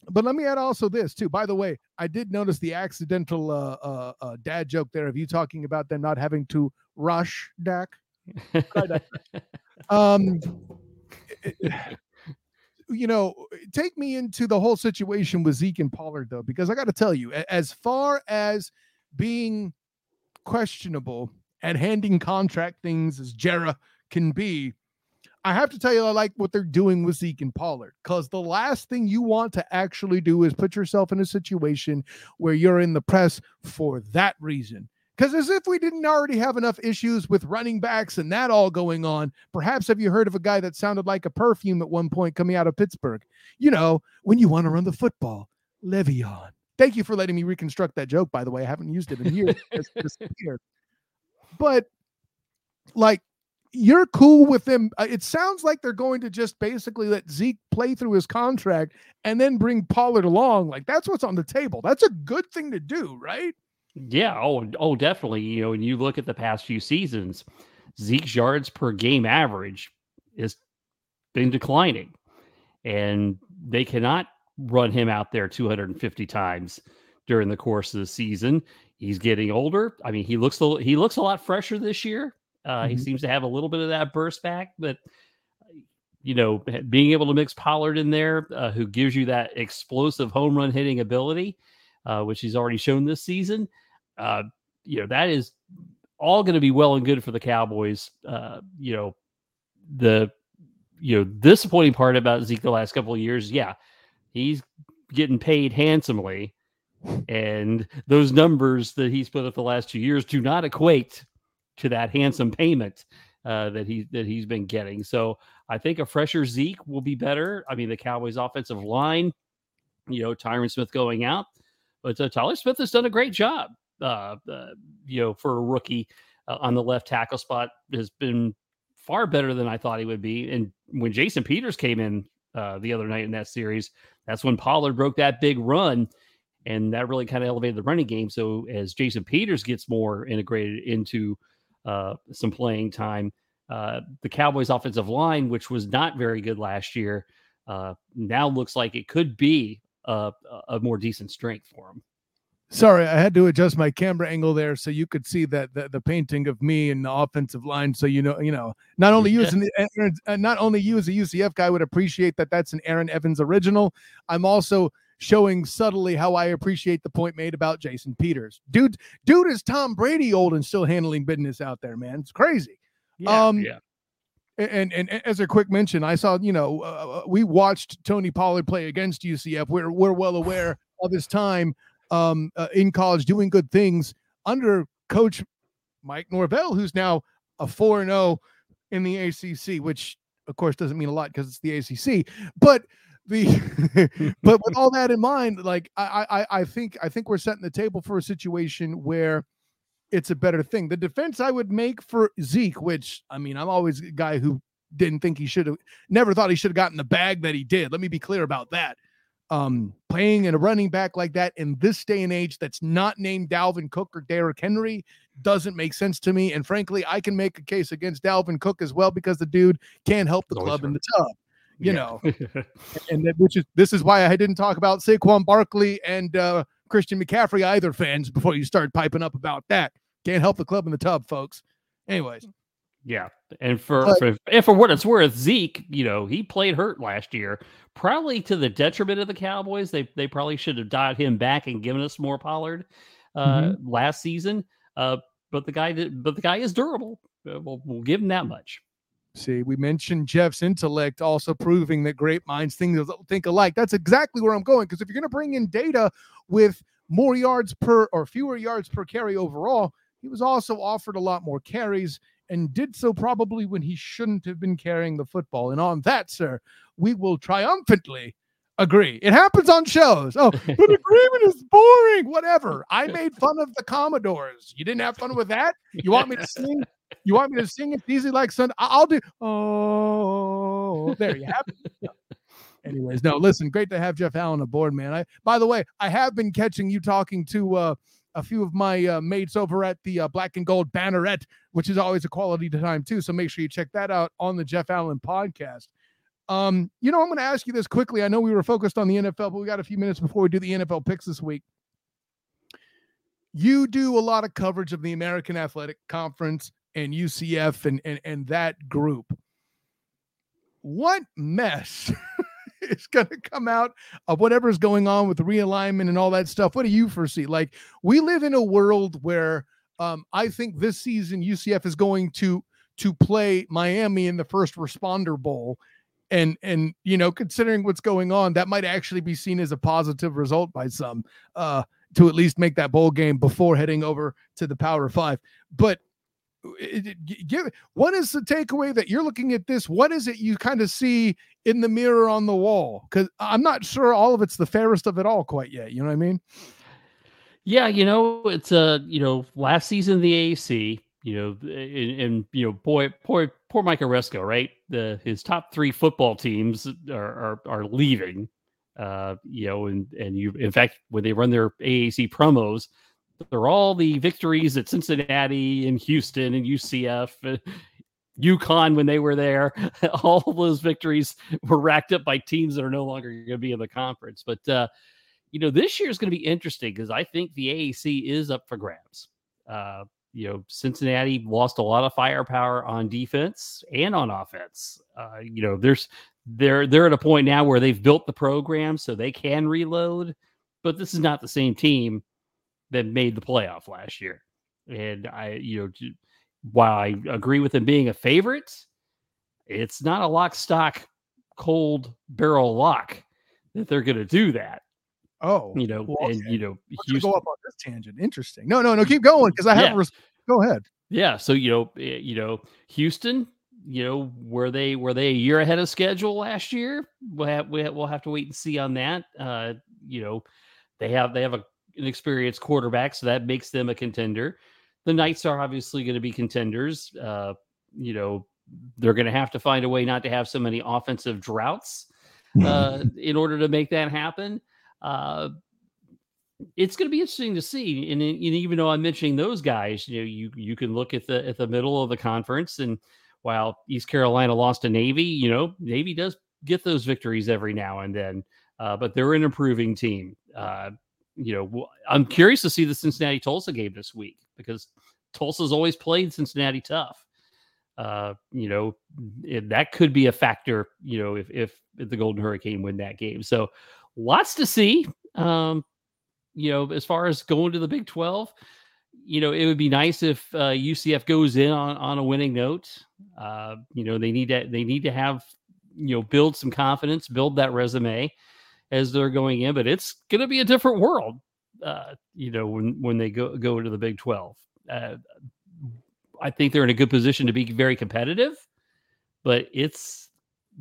but let me add also this too. By the way, I did notice the accidental uh, uh, uh, dad joke there of you talking about them not having to rush Dak. um, you know, take me into the whole situation with Zeke and Pollard though, because I got to tell you, as far as being questionable and handing contract things as Jera can be, I have to tell you, I like what they're doing with Zeke and Pollard because the last thing you want to actually do is put yourself in a situation where you're in the press for that reason. Because as if we didn't already have enough issues with running backs and that all going on, perhaps have you heard of a guy that sounded like a perfume at one point coming out of Pittsburgh? You know, when you want to run the football, Le'Veon. Thank you for letting me reconstruct that joke, by the way. I haven't used it in years. but like you're cool with them. Uh, it sounds like they're going to just basically let Zeke play through his contract and then bring Pollard along. Like that's what's on the table. That's a good thing to do, right? Yeah. Oh, oh, definitely. You know, when you look at the past few seasons, Zeke's yards per game average has been declining, and they cannot run him out there 250 times during the course of the season. He's getting older. I mean, he looks a, he looks a lot fresher this year uh, mm-hmm. He seems to have a little bit of that burst back, but you know, being able to mix Pollard in there, uh, who gives you that explosive home run hitting ability, uh, which he's already shown this season, uh, you know, that is all going to be well and good for the Cowboys. Uh, you know, the you know disappointing part about Zeke the last couple of years, yeah, he's getting paid handsomely, and those numbers that he's put up the last two years do not equate to that handsome payment uh, that he that he's been getting. So I think a fresher Zeke will be better. I mean, the Cowboys' offensive line, you know, Tyron Smith going out, but uh, Tyler Smith has done a great job. Uh, uh you know, for a rookie uh, on the left tackle spot has been far better than I thought he would be. And when Jason Peters came in uh, the other night in that series, that's when Pollard broke that big run. And that really kind of elevated the running game. So as Jason Peters gets more integrated into uh, some playing time. Uh, the Cowboys' offensive line, which was not very good last year, now looks like it could be a, a more decent strength for them. Sorry, I had to adjust my camera angle there so you could see that the, the painting of me and the offensive line. So you know, you know, not only you as an, uh, not only you as a UCF guy would appreciate that that's an Aaron Evans original. I'm also showing subtly how I appreciate the point made about Jason Peters. Dude, dude is Tom Brady old and still handling business out there, man. It's crazy. Yeah, um, yeah. And, and, and as a quick mention, I saw you know uh, uh we watched Tony Pollard play against UCF. We're we're well aware of his time um, uh, in college doing good things under Coach Mike Norvell, who's now a four and zero oh in the ACC, which of course doesn't mean a lot because it's the ACC, but the but with all that in mind, like I, I I think I think we're setting the table for a situation where it's a better thing. The defense I would make for Zeke, which I mean, I'm always a guy who didn't think he should have never thought he should have gotten the bag that he did. Let me be clear about that. Um, playing in a running back like that in this day and age that's not named Dalvin Cook or Derrick Henry doesn't make sense to me. And frankly, I can make a case against Dalvin Cook as well because the dude can't help the club in the tub. you yeah. know, and that, which is this is why I didn't talk about Saquon Barkley and uh, Christian McCaffrey either, fans, before you start piping up about that. Can't help the club in the tub, folks. Anyways. Yeah, and for, but, for and for what it's worth, Zeke, you know, he played hurt last year, probably to the detriment of the Cowboys. They they probably should have dialed him back and given us more Pollard uh, mm-hmm. last season. Uh, but the guy did, but the guy is durable. Uh, we'll, we'll give him that much. See, we mentioned Jeff's intellect also proving that great minds think, think alike. That's exactly where I'm going. Because if you're going to bring in data with more yards per or fewer yards per carry overall, he was also offered a lot more carries and did so probably when he shouldn't have been carrying the football. And on that, sir, we will triumphantly agree. It happens on shows. Oh, but agreement is boring. Whatever. I made fun of the Commodores. You didn't have fun with that? You want me to sing? You want me to sing It's easy like Sun? I'll do. Oh, there you have it. Anyways, no, listen, great to have Jeff Allen aboard, man. I, by the way, I have been catching you talking to uh, a few of my uh, mates over at the uh, Black and Gold Banneret, which is always a quality time too. So make sure you check that out on the Jeff Allen podcast. Um, you know, I'm going to ask you this quickly. I know we were focused on the NFL, but we got a few minutes before we do the NFL picks this week you do a lot of coverage of the American Athletic Conference and UCF and and, and that group. What mess is going to come out of whatever's going on with realignment and all that stuff? What do you foresee? Like we live in a world where um, I think this season UCF is going to to play Miami in the first responder bowl and and you know considering what's going on that might actually be seen as a positive result by some uh to at least make that bowl game before heading over to the Power Five. But give what is the takeaway that you're looking at this? What is it you kind of see in the mirror on the wall? Because I'm not sure all of it's the fairest of it all quite yet. You know what I mean? Yeah, you know, it's a uh, you know last season the AAC, you know, and, and you know, boy, poor poor Mike Aresco, right? The his top three football teams are are, are leaving uh, you know, and and you, in fact, when they run their AAC promos, they're all the victories at Cincinnati and Houston and UCF, uh, UConn when they were there. all those victories were racked up by teams that are no longer going to be in the conference. But uh, you know, this year is going to be interesting because I think the AAC is up for grabs. Uh, you know, Cincinnati lost a lot of firepower on defense and on offense. Uh, you know, there's they're they're at a point now where they've built the program so they can reload, but this is not the same team that made the playoff last year. And I, you know, while I agree with them being a favorite, it's not a lock stock cold barrel lock that they're going to do that. Oh, you know, well, and you know, Houston, go up on this tangent. Interesting. No, no, no. Keep going because I have. Yeah. Res- go ahead. Yeah. So you know, eh, you know, Houston you know, were they were they a year ahead of schedule last year? We'll have, we'll have to wait and see on that. Uh, you know, they have they have a, an experienced quarterback, so that makes them a contender. The Knights are obviously going to be contenders. Uh, you know, they're going to have to find a way not to have so many offensive droughts uh, in order to make that happen. Uh, it's going to be interesting to see. And, and, even though I'm mentioning those guys, you know, you you can look at the at the middle of the conference and while East Carolina lost to Navy, you know, Navy does get those victories every now and then, uh, but they're an improving team. You know, I'm curious to see the Cincinnati Tulsa game this week because Tulsa's always played Cincinnati tough. Uh, you know, it, that could be a factor, you know, if, if, if the Golden Hurricane win that game. So lots to see. Um, you know, as far as going to the Big 12, you know, it would be nice if uh, UCF goes in on, on a winning note. Uh, you know, they need to they need to have you know build some confidence, build that resume as they're going in. But it's going to be a different world, uh, you know, when when they go go into the Big Twelve. Uh, I think they're in a good position to be very competitive, but it's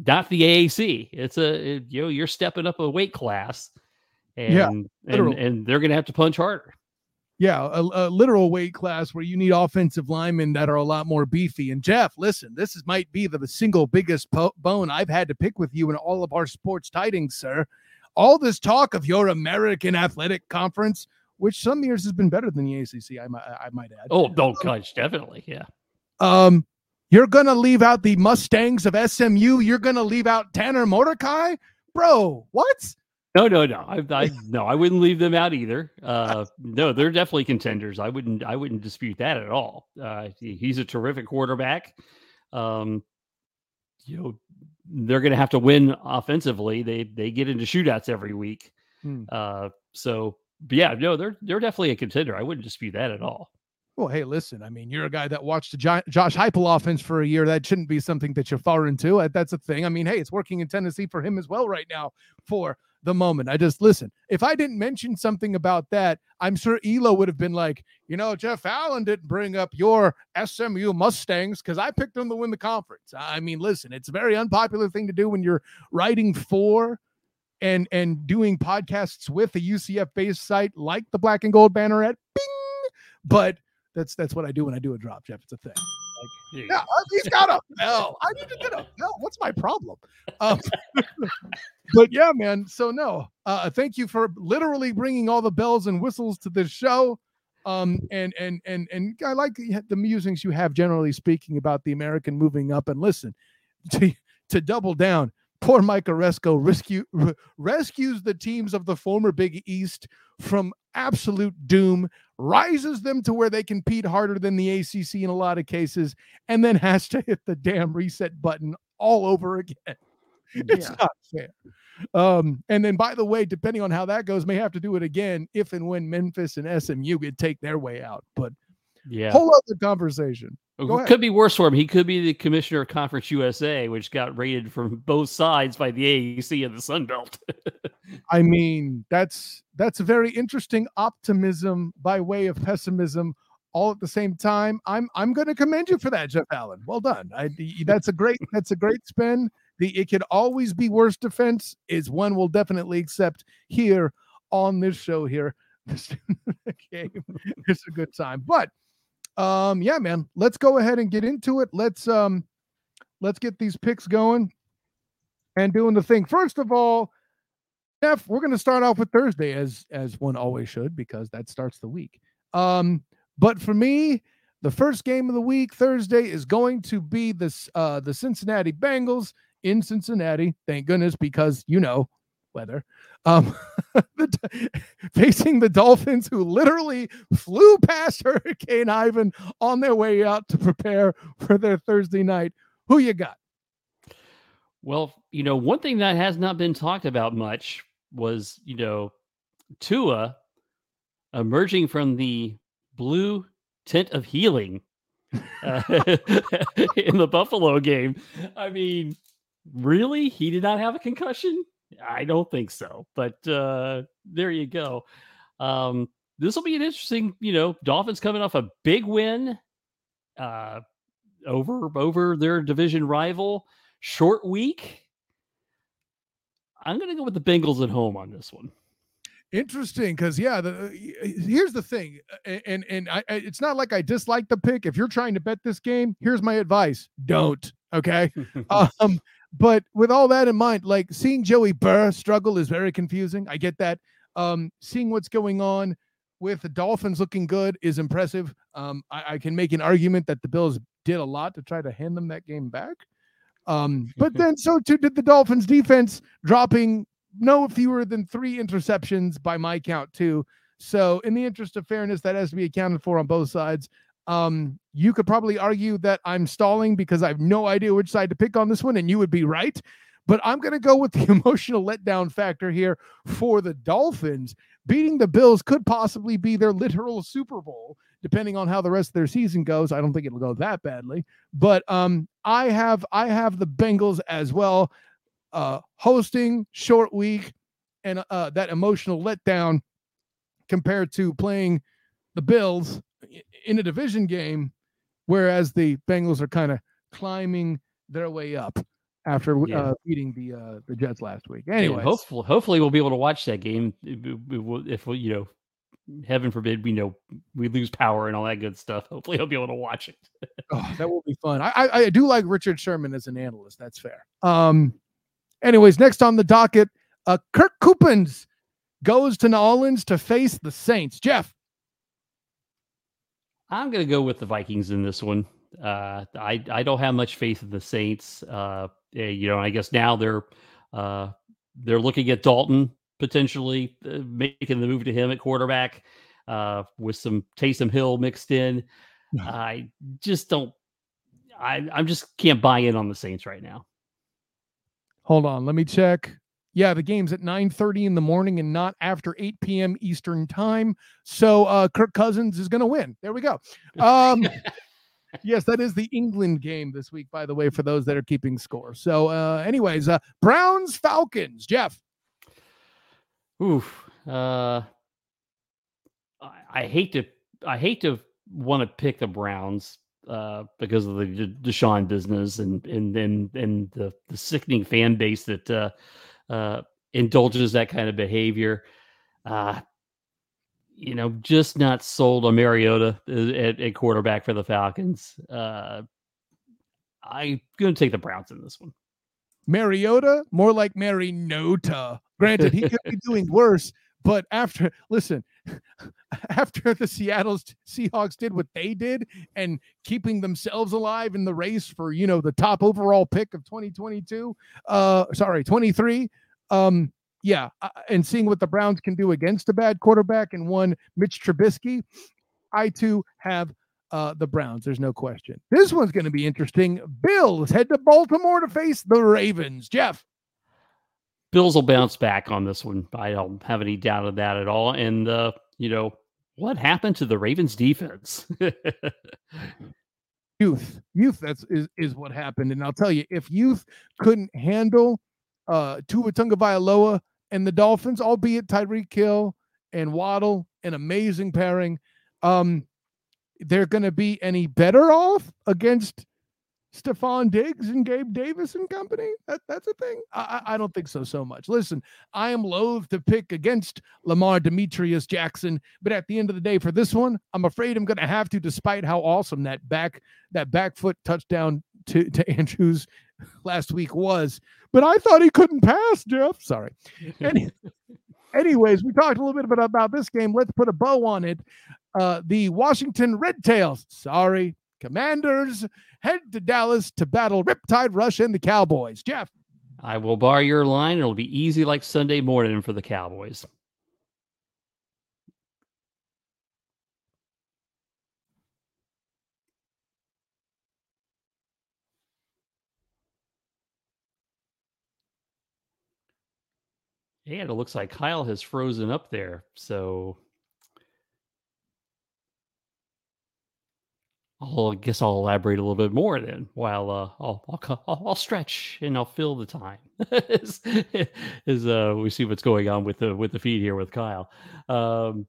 not the AAC. It's a it, you know you're stepping up a weight class, and yeah, and, and they're going to have to punch harder yeah, a, a, literal weight class where you need offensive linemen that are a lot more beefy. And Jeff, listen, this is might be the single biggest po- bone I've had to pick with you in all of our sports tidings, sir. All this talk of your American Athletic Conference, which some years has been better than the ACC, I might, I might add. Oh, don't gosh, definitely, yeah. Um, You're going to leave out the Mustangs of SMU. You're going to leave out Tanner Mordecai? Bro, what? No, no, no. I, I no, I wouldn't leave them out either. Uh, no, they're definitely contenders. I wouldn't, I wouldn't dispute that at all. Uh, he's a terrific quarterback. Um, you know, they're going to have to win offensively. They they get into shootouts every week. Hmm. Uh, so yeah, no, they're they're definitely a contender. I wouldn't dispute that at all. Well, hey, listen. I mean, you're a guy that watched the Josh Heupel offense for a year. That shouldn't be something that you're far into. That's a thing. I mean, hey, it's working in Tennessee for him as well right now for the moment. I just listen. If I didn't mention something about that, I'm sure Elo would have been like, you know, Jeff Allen didn't bring up your SMU Mustangs because I picked them to win the conference. I mean, listen, it's a very unpopular thing to do when you're writing for and and doing podcasts with a UCF based site like the Black and Gold Banneret Bing. But that's that's what I do when I do a drop, Jeff. It's a thing. Like, yeah, he's got a bell. I need to get a bell. What's my problem? Um, but yeah, man. So no, uh, thank you for literally bringing all the bells and whistles to this show. Um, and and and and I like the musings you have, generally speaking, about the American moving up. And listen, to to double down, poor Mike Aresco rescue, rescues the teams of the former Big East from absolute doom, rises them to where they compete harder than the ACC in a lot of cases, and then has to hit the damn reset button all over again. It's yeah. not fair. Um, and then, by the way, depending on how that goes, may have to do it again if and when Memphis and SMU could take their way out. But yeah, whole other conversation. Oh, it could be worse for him. He could be the commissioner of Conference USA, which got rated from both sides by the AAC and the Sun Belt. I mean, that's that's a very interesting optimism by way of pessimism all at the same time. I'm I'm going to commend you for that, Jeff Allen. Well done. I, that's a great that's a great spin. The it could always be worse defense is one we'll definitely accept here on this show here. This game. It's a good time, but um, yeah, man, let's go ahead and get into it. Let's um, let's get these picks going and doing the thing. First of all, Jeff, we're going to start off with Thursday as as one always should because that starts the week. Um, but for me, the first game of the week Thursday is going to be this uh the Cincinnati Bengals in Cincinnati. Thank goodness because you know weather. Um, the, facing the Dolphins, who literally flew past Hurricane Ivan on their way out to prepare for their Thursday night. Who you got? Well, you know, one thing that has not been talked about much was, you know, Tua emerging from the blue tent of healing uh, in the Buffalo game. I mean, really? He did not have a concussion? I don't think so. But uh, there you go. Um, this will be an interesting, you know, Dolphins coming off a big win uh, over over their division rival. Short week. I'm going to go with the Bengals at home on this one. Interesting, because yeah, the, uh, here's the thing, and and I, it's not like I dislike the pick. If you're trying to bet this game, here's my advice: don't. Okay, um, but with all that in mind, like seeing Joey Burr struggle is very confusing. I get that. Um, seeing what's going on with the Dolphins looking good is impressive. Um, I, I, can make an argument that the Bills did a lot to try to hand them that game back. Um, but then so too did the Dolphins defense, dropping no fewer than three interceptions by my count, too. So, in the interest of fairness, that has to be accounted for on both sides. Um, you could probably argue that I'm stalling because I have no idea which side to pick on this one, and you would be right. But I'm going to go with the emotional letdown factor here for the Dolphins. Beating the Bills could possibly be their literal Super Bowl, depending on how the rest of their season goes. I don't think it'll go that badly, but um, I have I have the Bengals as well, uh, hosting short week and uh, that emotional letdown compared to playing the Bills in a division game, whereas the Bengals are kind of climbing their way up after yeah. uh, beating the uh, the Jets last week. Anyway, hopefully, hopefully we'll be able to watch that game if we, you know, heaven forbid, we know we lose power and all that good stuff. Hopefully, I'll be able to watch it. oh, that will be fun. I, I, I do like Richard Sherman as an analyst. That's fair. Um. Anyways, next on the docket, uh, Kirk Cousins goes to New Orleans to face the Saints. Jeff, I'm going to go with the Vikings in this one. Uh, I I don't have much faith in the Saints. Uh, eh, you know, I guess now they're uh, they're looking at Dalton potentially uh, making the move to him at quarterback uh, with some Taysom Hill mixed in. I just don't. I I'm just can't buy in on the Saints right now. Hold on, let me check. Yeah, the game's at 9:30 in the morning and not after 8 p.m. Eastern time. So uh Kirk Cousins is gonna win. There we go. Um yes, that is the England game this week, by the way, for those that are keeping score. So uh anyways, uh Browns Falcons, Jeff. Oof. Uh I, I hate to I hate to want to pick the Browns uh, because of the Deshaun business and and and and the, the sickening fan base that uh, uh, indulges that kind of behavior. Uh, you know, just not sold on Mariota at, at quarterback for the Falcons. Uh, I'm going to take the Browns in this one. Mariota, more like Nota. Granted, he could be doing worse, but after, listen, after the Seattle Seahawks did what they did and keeping themselves alive in the race for, you know, the top overall pick of 2022, uh, sorry, 23, um, yeah, uh, and seeing what the Browns can do against a bad quarterback and one Mitch Trubisky, I too have uh, the Browns. There's no question. This one's going to be interesting. Bills head to Baltimore to face the Ravens. Jeff. Bills will bounce back on this one. I don't have any doubt of that at all. And uh, you know what happened to the Ravens defense? youth, youth. That's is is what happened. And I'll tell you, if youth couldn't handle uh Tua Tagovailoa and the Dolphins, albeit Tyreek Hill and Waddle, an amazing pairing, um, they're going to be any better off against Stefon Diggs and Gabe Davis and company? That, that's a thing? I, I don't think so so much. Listen, I am loath to pick against Lamar Demeatrice Jackson, but at the end of the day, for this one, I'm afraid I'm going to have to, despite how awesome that back that back foot touchdown to, to Andrews last week was. But I thought he couldn't pass, Jeff. Sorry. Any, anyways, we talked a little bit about, about this game. Let's put a bow on it. Uh, the Washington Red Tails, sorry, Commanders head to Dallas to battle Riptide Rush and the Cowboys. Jeff. I will bar your line. It'll be easy like Sunday morning for the Cowboys. And it looks like Kyle has frozen up there. So I'll I guess I'll elaborate a little bit more then while uh, I'll, I'll, I'll stretch and I'll fill the time as, as uh, we see what's going on with the with the feed here with Kyle. Um,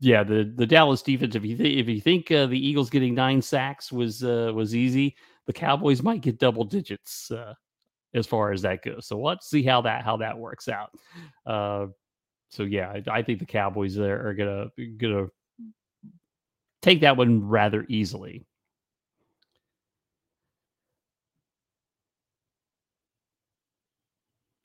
yeah, the the Dallas defense. If you th- if you think uh, the Eagles getting nine sacks was uh, was easy, the Cowboys might get double digits uh, as far as that goes. So let's see how that how that works out. Uh, so yeah, I, I think the Cowboys are, are gonna gonna take that one rather easily.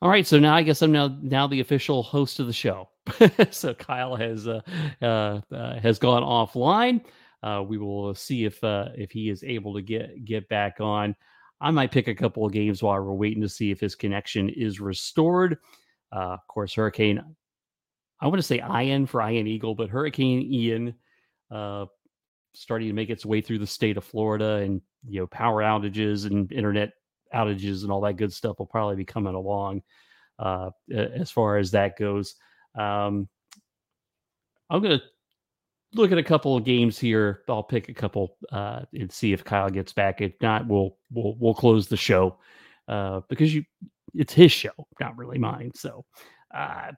All right, so now I guess I'm now now the official host of the show. so Kyle has uh, uh, uh, has gone offline. Uh, we will see if uh, if he is able to get get back on. I might pick a couple of games while we're waiting to see if his connection is restored. Uh, of course, Hurricane. I want to say Ian for Ian Eagle, but Hurricane Ian starting to make its way through the state of Florida, and you know, power outages and internet outages and all that good stuff will probably be coming along uh, as far as that goes. Um, I'm gonna look at a couple of games here. I'll pick a couple uh, and see if Kyle gets back. If not, we'll we'll we'll close the show uh, because you it's his show, not really mine. So, uh,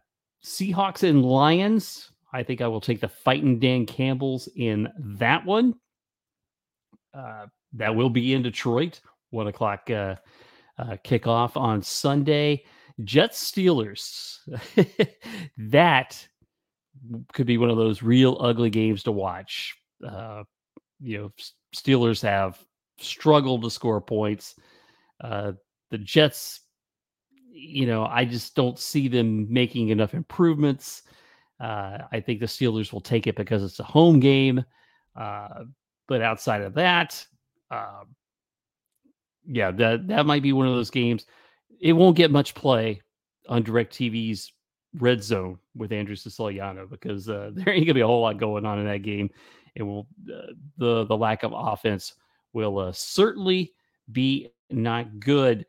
Seahawks and Lions. I think I will take the fighting Dan Campbell's in that one. Uh, that will be in Detroit, one o'clock uh, uh, kickoff on Sunday. Jets Steelers. that could be one of those real ugly games to watch. Uh, you know, Steelers have struggled to score points. Uh, the Jets, you know, I just don't see them making enough improvements. Uh, I think the Steelers will take it because it's a home game. Uh, but outside of that, uh, yeah, that that might be one of those games. It won't get much play on DirecTV's red zone with Andrew Siciliano because uh, there ain't gonna be a whole lot going on in that game. It will uh, the the lack of offense will uh, certainly be not good.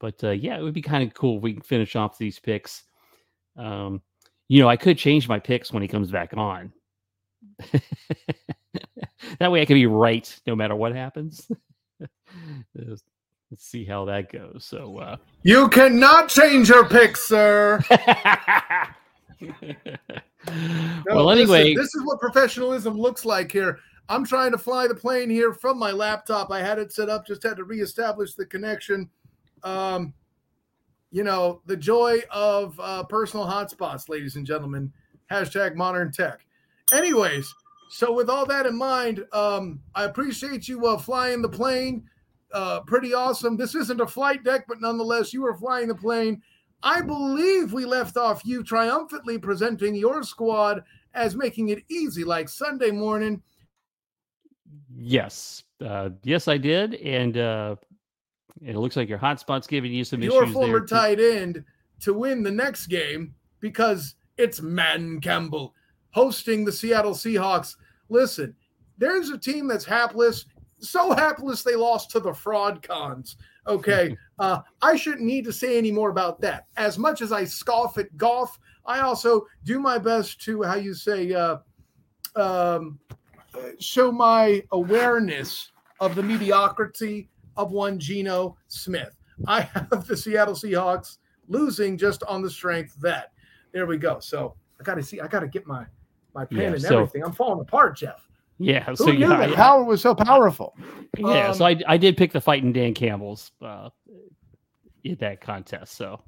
But uh, yeah, it would be kind of cool if we can finish off these picks. Um, you know, I could change my picks when he comes back on. that way I can be right no matter what happens. Let's see how that goes. So uh You cannot change your pick, sir. no, well, anyway, this is what professionalism looks like here. I'm trying to fly the plane here from my laptop. I had it set up, just had to reestablish the connection. Um, you know, the joy of uh, personal hotspots, ladies and gentlemen. Hashtag modern tech. Anyways, so with all that in mind, um, I appreciate you uh, flying the plane. Uh, pretty awesome. This isn't a flight deck, but nonetheless, you were flying the plane. I believe we left off you triumphantly presenting your squad as making it easy, like Sunday morning. Yes, uh, yes, I did, and uh, it looks like your hotspot's giving you some your issues. Your former tight end to win the next game because it's Man Campbell hosting the Seattle Seahawks. Listen, there's a team that's hapless, so hapless they lost to the fraud cons. Okay. uh, I shouldn't need to say any more about that. As much as I scoff at golf, I also do my best to, how you say, uh, um, show my awareness of the mediocrity of one Geno Smith. I have the Seattle Seahawks losing just on the strength that. There we go. So I got to see, I got to get my my pen yeah, and so, everything. I'm falling apart, Jeff. Yeah. Who so knew yeah, that power was so powerful. Yeah. Um, so I I did pick the fighting Dan Campbell's uh, in that contest. So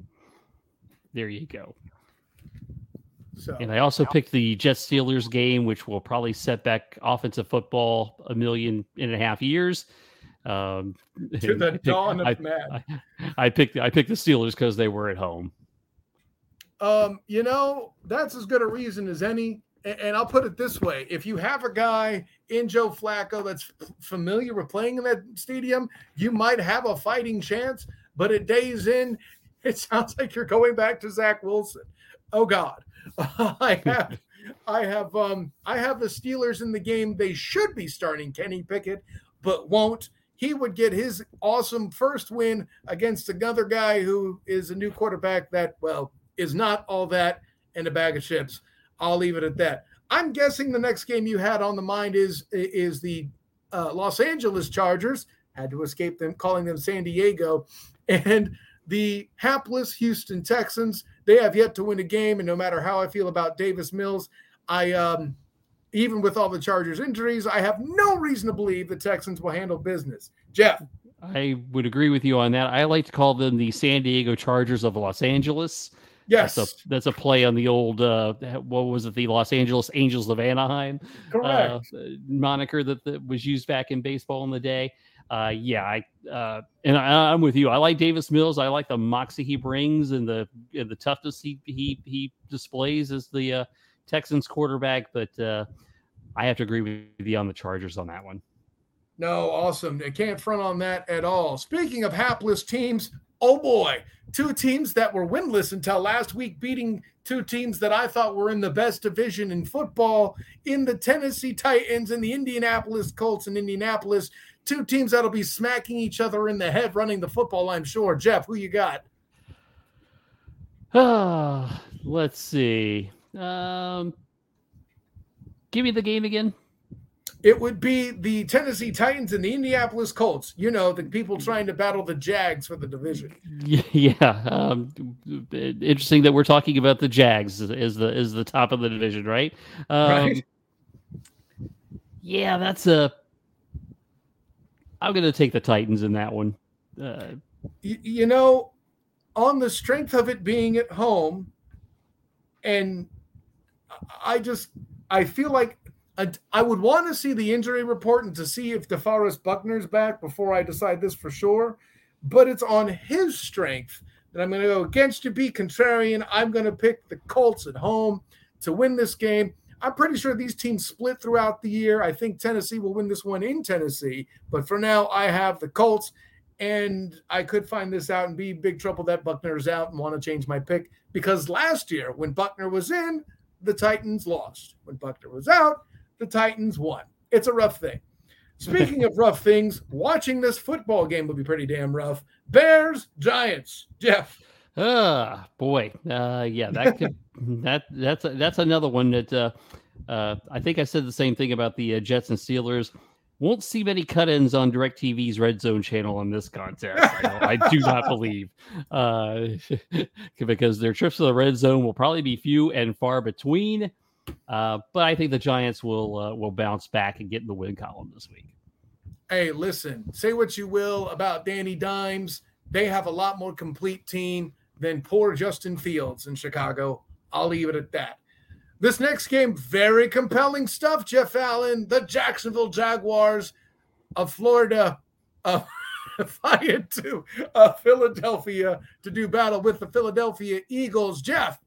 there you go. So, and I also picked the Jets Steelers game, which will probably set back offensive football a million and a half years. Um, to the picked, dawn of I, man. I, I, picked I picked the Steelers because they were at home. Um, you know, that's as good a reason as any. And, I'll put it this way: if you have a guy in Joe Flacco that's familiar with playing in that stadium, you might have a fighting chance. But at days in, it sounds like you're going back to Zach Wilson. Oh God, I have. I have um I have the Steelers in the game. They should be starting Kenny Pickett, but won't he would get his awesome first win against another guy who is a new quarterback that, well, is not all that in a bag of chips. I'll leave it at that. I'm guessing the next game you had on the mind is is the uh, Los Angeles Chargers. Had to escape them calling them San Diego, and the hapless Houston Texans. They have yet to win a game, and no matter how I feel about Davis Mills, I um, even with all the Chargers injuries, I have no reason to believe the Texans will handle business. Jeff. I would agree with you on that. I like to call them the San Diego Chargers of Los Angeles. Yes, that's a, that's a play on the old uh, what was it, the Los Angeles Angels of Anaheim uh, moniker that, that, was used back in baseball in the day. Uh, yeah, I uh, and I, am with you. I like Davis Mills. I like the moxie he brings and the and the toughness he he he displays as the uh, Texans quarterback, but uh, I have to agree with you on the Chargers on that one. No, awesome. I can't front on that at all. Speaking of hapless teams, oh boy, two teams that were winless until last week, beating two teams that I thought were in the best division in football in the Tennessee Titans and the Indianapolis Colts in Indianapolis. Two teams that'll be smacking each other in the head running the football, I'm sure. Jeff, who you got? Ah, let's see. Um, give me the game again. It would be the Tennessee Titans and the Indianapolis Colts. You know, the people trying to battle the Jags for the division. Yeah, um, interesting that we're talking about the Jags is the is the top of the division, right? Um, right. Yeah, that's a. I'm going to take the Titans in that one. Uh, you, you know, on the strength of it being at home, and I just I feel like I would want to see the injury report and to see if DeForest Buckner's back before I decide this for sure. But it's on his strength that I'm going to go against you, be contrarian. I'm going to pick the Colts at home to win this game. I'm pretty sure these teams split throughout the year. I think Tennessee will win this one in Tennessee, but for now, I have the Colts. And I could find this out and be big trouble that Buckner is out and want to change my pick because last year, when Buckner was in, the Titans lost. When Buckner was out, the Titans won. It's a rough thing. Speaking of rough things, watching this football game will be pretty damn rough. Bears, Giants, Jeff. Ah, boy, uh, yeah, that could that that's that's another one that uh, uh, I think I said the same thing about the uh, Jets and Steelers. Won't see many cut-ins on DirecTV's Red Zone channel in this contest. I, I do not believe, uh, because their trips to the Red Zone will probably be few and far between. Uh, but I think the Giants will uh, will bounce back and get in the win column this week. Hey, listen, say what you will about Danny Dimes. They have a lot more complete team than poor Justin Fields in Chicago. I'll leave it at that. This next game, very compelling stuff, Jeff Allen. The Jacksonville Jaguars of Florida uh, fired to uh, Philadelphia to do battle with the Philadelphia Eagles. Jeff,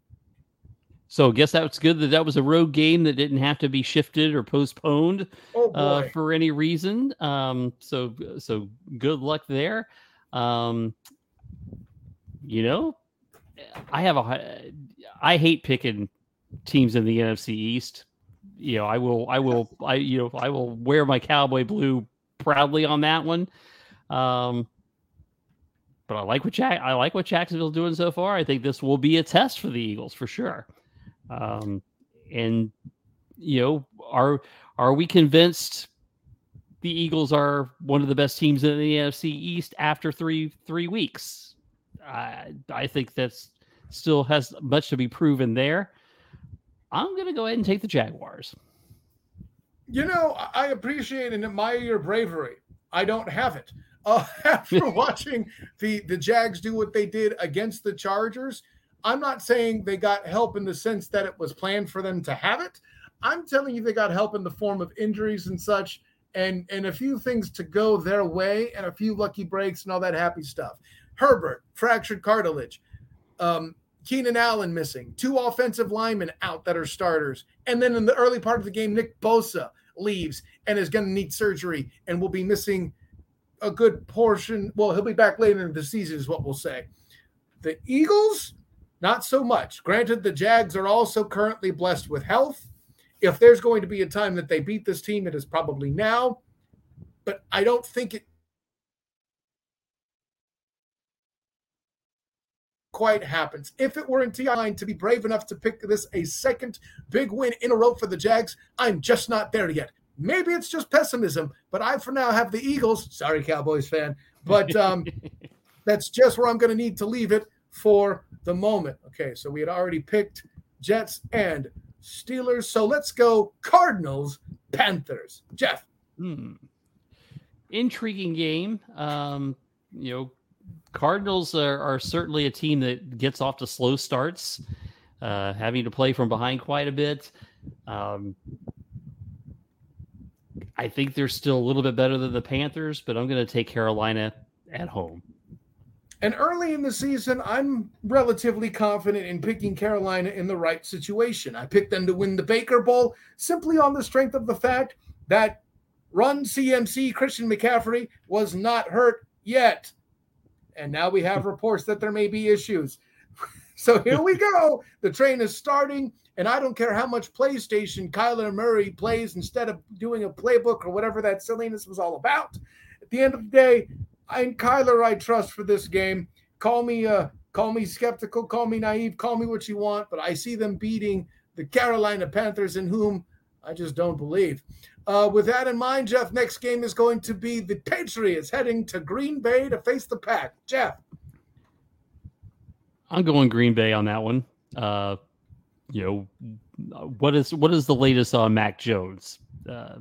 so I guess that's good that that was a road game that didn't have to be shifted or postponed oh uh, for any reason. Um, so so good luck there. Um, you know, I have a I hate picking teams in the NFC East. You know, I will I will I you know I will wear my cowboy blue proudly on that one. Um, but I like what Jack I like what Jacksonville's doing so far. I think this will be a test for the Eagles for sure. Um, and you know, are are we convinced the Eagles are one of the best teams in the NFC East after three three weeks? I I think that's still has much to be proven there. I'm going to go ahead and take the Jaguars. You know, I appreciate and admire your bravery. I don't have it. Uh, after watching the the Jags do what they did against the Chargers, I'm not saying they got help in the sense that it was planned for them to have it. I'm telling you they got help in the form of injuries and such and and a few things to go their way and a few lucky breaks and all that happy stuff. Herbert, fractured cartilage. Um, Keenan Allen missing, two offensive linemen out that are starters. And then in the early part of the game, Nick Bosa leaves and is going to need surgery and will be missing a good portion. Well, he'll be back later in the season, is what we'll say. The Eagles, not so much. Granted, the Jags are also currently blessed with health. If there's going to be a time that they beat this team, it is probably now. But I don't think it quite happens. If it were in TI to be brave enough to pick this a second big win in a row for the Jags, I'm just not there yet. Maybe it's just pessimism, but I for now have the Eagles. Sorry, Cowboys fan, but um, that's just where I'm going to need to leave it for the moment. Okay, so we had already picked Jets and Steelers. So let's go Cardinals, Panthers. Jeff. Hmm. Intriguing game. Um, you know, Cardinals are, are, certainly a team that gets off to slow starts, uh, having to play from behind quite a bit. Um, I think they're still a little bit better than the Panthers, but I'm going to take Carolina at home. And early in the season, I'm relatively confident in picking Carolina in the right situation. I picked them to win the Baker Bowl simply on the strength of the fact that run CMC Christian McCaffrey was not hurt yet. And now we have reports that there may be issues. So here we go. The train is starting, and I don't care how much PlayStation Kyler Murray plays instead of doing a playbook or whatever that silliness was all about. At the end of the day, and Kyler I trust for this game. Call me uh call me skeptical, call me naive, call me what you want, but I see them beating the Carolina Panthers in whom I just don't believe. Uh, with that in mind, Jeff, next game is going to be the Patriots heading to Green Bay to face the Pack. Jeff. I'm going Green Bay on that one. Uh, you know, what is what is the latest on Mac Jones? Uh,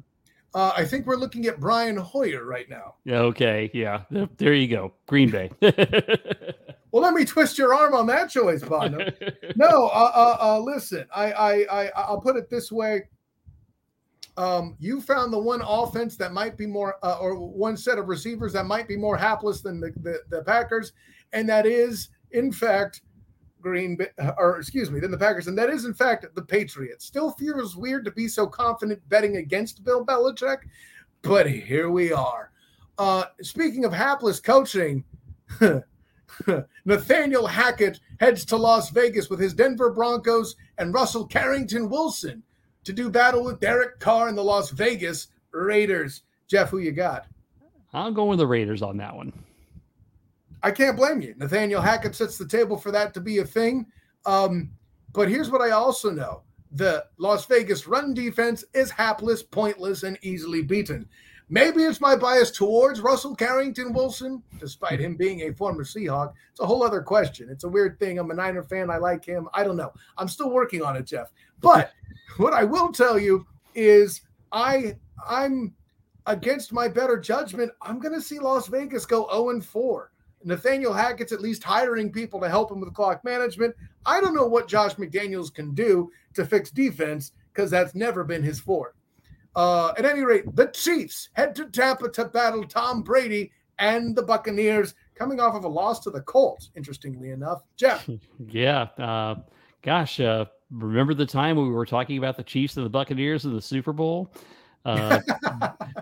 uh, I think we're looking at Brian Hoyer right now. Yeah. Okay. Yeah. There you go. Green Bay. well, let me twist your arm on that choice, Bono. no. Uh, uh, uh, listen. I, I, I, I'll put it this way. Um, you found the one offense that might be more, uh, or one set of receivers that might be more hapless than the, the, the Packers, and that is, in fact, Green Bay, or excuse me, than the Packers, and that is in fact the Patriots. Still feels weird to be so confident betting against Bill Belichick, but here we are. Uh, speaking of hapless coaching, Nathaniel Hackett heads to Las Vegas with his Denver Broncos and Russell Carrington Wilson to do battle with Derek Carr and the Las Vegas Raiders. Jeff, who you got? I'll go with the Raiders on that one. I can't blame you. Nathaniel Hackett sets the table for that to be a thing. Um, but here's what I also know the Las Vegas run defense is hapless, pointless, and easily beaten. Maybe it's my bias towards Russell Carrington Wilson, despite him being a former Seahawk. It's a whole other question. It's a weird thing. I'm a Niner fan. I like him. I don't know. I'm still working on it, Jeff. But what I will tell you is I I'm against my better judgment. I'm going to see Las Vegas go 0 and 4. Nathaniel Hackett's at least hiring people to help him with clock management. I don't know what Josh McDaniels can do to fix defense because that's never been his forte. Uh, at any rate, the Chiefs head to Tampa to battle Tom Brady and the Buccaneers, coming off of a loss to the Colts. Interestingly enough, Jeff. yeah, uh, gosh, uh, remember the time we were talking about the Chiefs and the Buccaneers in the Super Bowl? Uh,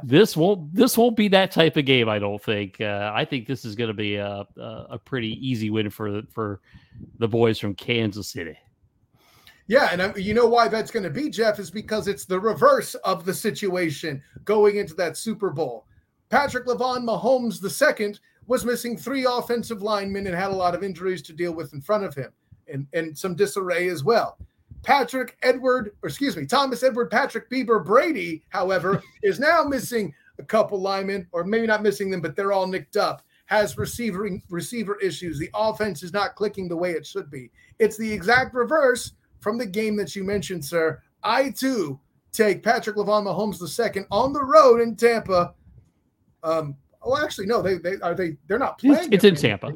this won't this won't be that type of game. I don't think. Uh, I think this is going to be a, a, pretty easy win for for the boys from Kansas City. Yeah, and I, you know why that's going to be, Jeff, is because it's the reverse of the situation going into that Super Bowl. Patrick Lavon Mahomes II was missing three offensive linemen and had a lot of injuries to deal with in front of him and, and some disarray as well. Patrick Edward, or excuse me, Thomas Edward Patrick Bieber Brady, however, is now missing a couple linemen, or maybe not missing them, but they're all nicked up. Has receiver receiver issues. The offense is not clicking the way it should be. It's the exact reverse from the game that you mentioned, sir. I too take Patrick Lavon Mahomes II on the road in Tampa. Um, oh, actually, no, they they are they they're not playing. It's, it's in Tampa.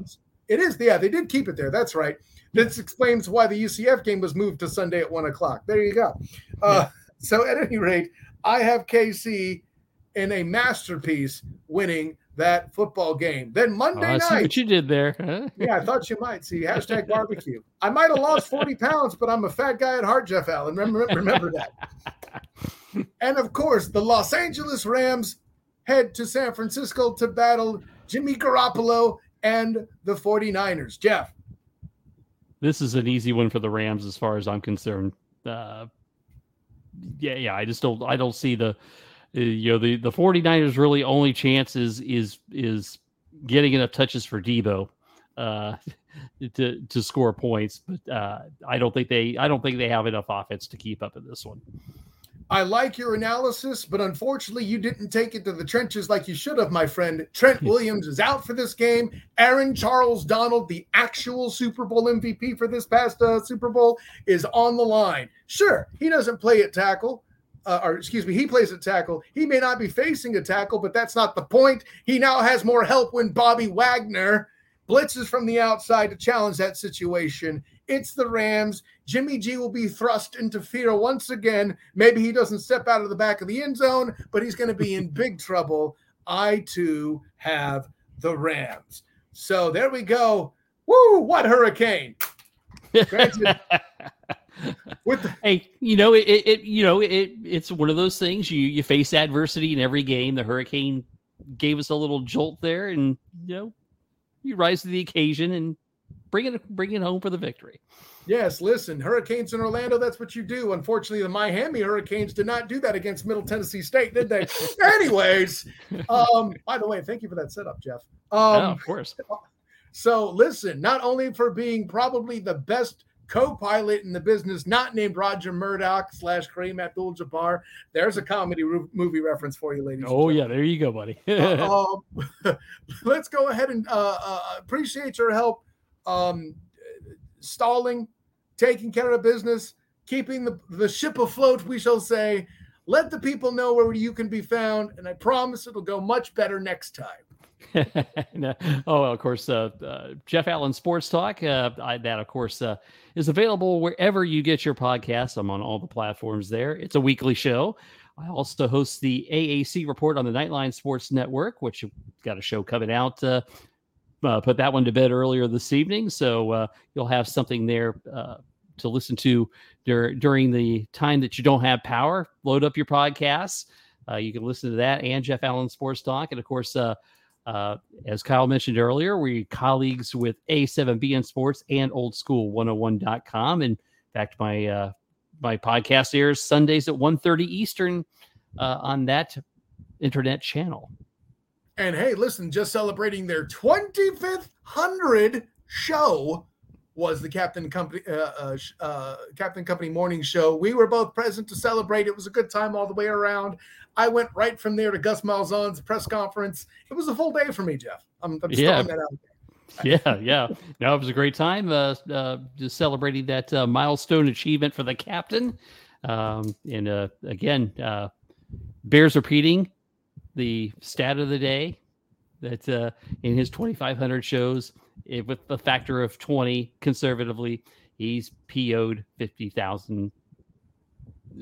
It is, yeah, they did keep it there. That's right. This explains why the UCF game was moved to Sunday at one o'clock. There you go. Uh, yeah. So, at any rate, I have KC in a masterpiece winning that football game. Then Monday oh, night, what you did there. yeah, I thought you might see hashtag barbecue. I might have lost 40 pounds, but I'm a fat guy at heart, Jeff Allen. Remember, remember that. and of course, the Los Angeles Rams head to San Francisco to battle Jimmy Garoppolo and the 49ers. Jeff. This is an easy one for the Rams as far as I'm concerned. Uh, yeah, yeah, I just don't I don't see the uh, you know the the 49ers really only chance is is is getting enough touches for Deebo uh, to to score points, but uh, I don't think they I don't think they have enough offense to keep up in this one. I like your analysis, but unfortunately, you didn't take it to the trenches like you should have, my friend. Trent Williams is out for this game. Aaron Charles Donald, the actual Super Bowl MVP for this past uh, Super Bowl, is on the line. Sure, he doesn't play at tackle, uh, or excuse me, he plays at tackle. He may not be facing a tackle, but that's not the point. He now has more help when Bobby Wagner blitzes from the outside to challenge that situation. It's the Rams. Jimmy G will be thrust into fear once again. Maybe he doesn't step out of the back of the end zone, but he's going to be in big trouble. I too have the Rams. So there we go. Woo, what hurricane. Granted, the- hey, you know it, it. You know it. It's one of those things. You you face adversity in every game. The Hurricane gave us a little jolt there, and you know you rise to the occasion and bring it bring it home for the victory. Yes, listen, Hurricanes in Orlando, that's what you do. Unfortunately, the Miami Hurricanes did not do that against Middle Tennessee State, did they? Anyways, um, by the way, thank you for that setup, Jeff. Um, yeah, of course. So, listen, not only for being probably the best co-pilot in the business, not named Roger Murdock slash Kareem Abdul-Jabbar. There's a comedy movie reference for you, ladies. Oh yeah, there you go, buddy. uh, um, let's go ahead and uh, uh, appreciate your help um, stalling, taking care of business, keeping the, the ship afloat, we shall say. Let the people know where you can be found, and I promise it'll go much better next time. oh, well, of course, uh, uh, Jeff Allen Sports Talk. Uh, I, that, of course, uh, is available wherever you get your podcasts. I'm on all the platforms there. It's a weekly show. I also host the AAC report on the Nightline Sports Network, which got a show coming out uh, uh, put that one to bed earlier this evening, so uh, you'll have something there uh, to listen to dur- during the time that you don't have power. Load up your podcasts. Uh, you can listen to that and Jeff Allen Sports Talk, and of course. Uh, as Kyle mentioned earlier, we're colleagues with A7BN Sports and oldschool101.com. In fact, my uh, my podcast airs Sundays at 1.30 Eastern uh, on that internet channel. And hey, listen, just celebrating their 25th hundred show was the Captain Company uh, uh, uh, Captain Company morning show. We were both present to celebrate. It was a good time all the way around. I went right from there to Gus Malzahn's press conference. It was a full day for me, Jeff. I'm, I'm yeah. yeah, yeah. No, it was a great time. Uh, uh, just celebrating that uh, milestone achievement for the captain. Um, and uh, again, uh, Bears repeating the stat of the day that uh, in his 2,500 shows, it, with the factor of 20 conservatively, he's PO'd 50,000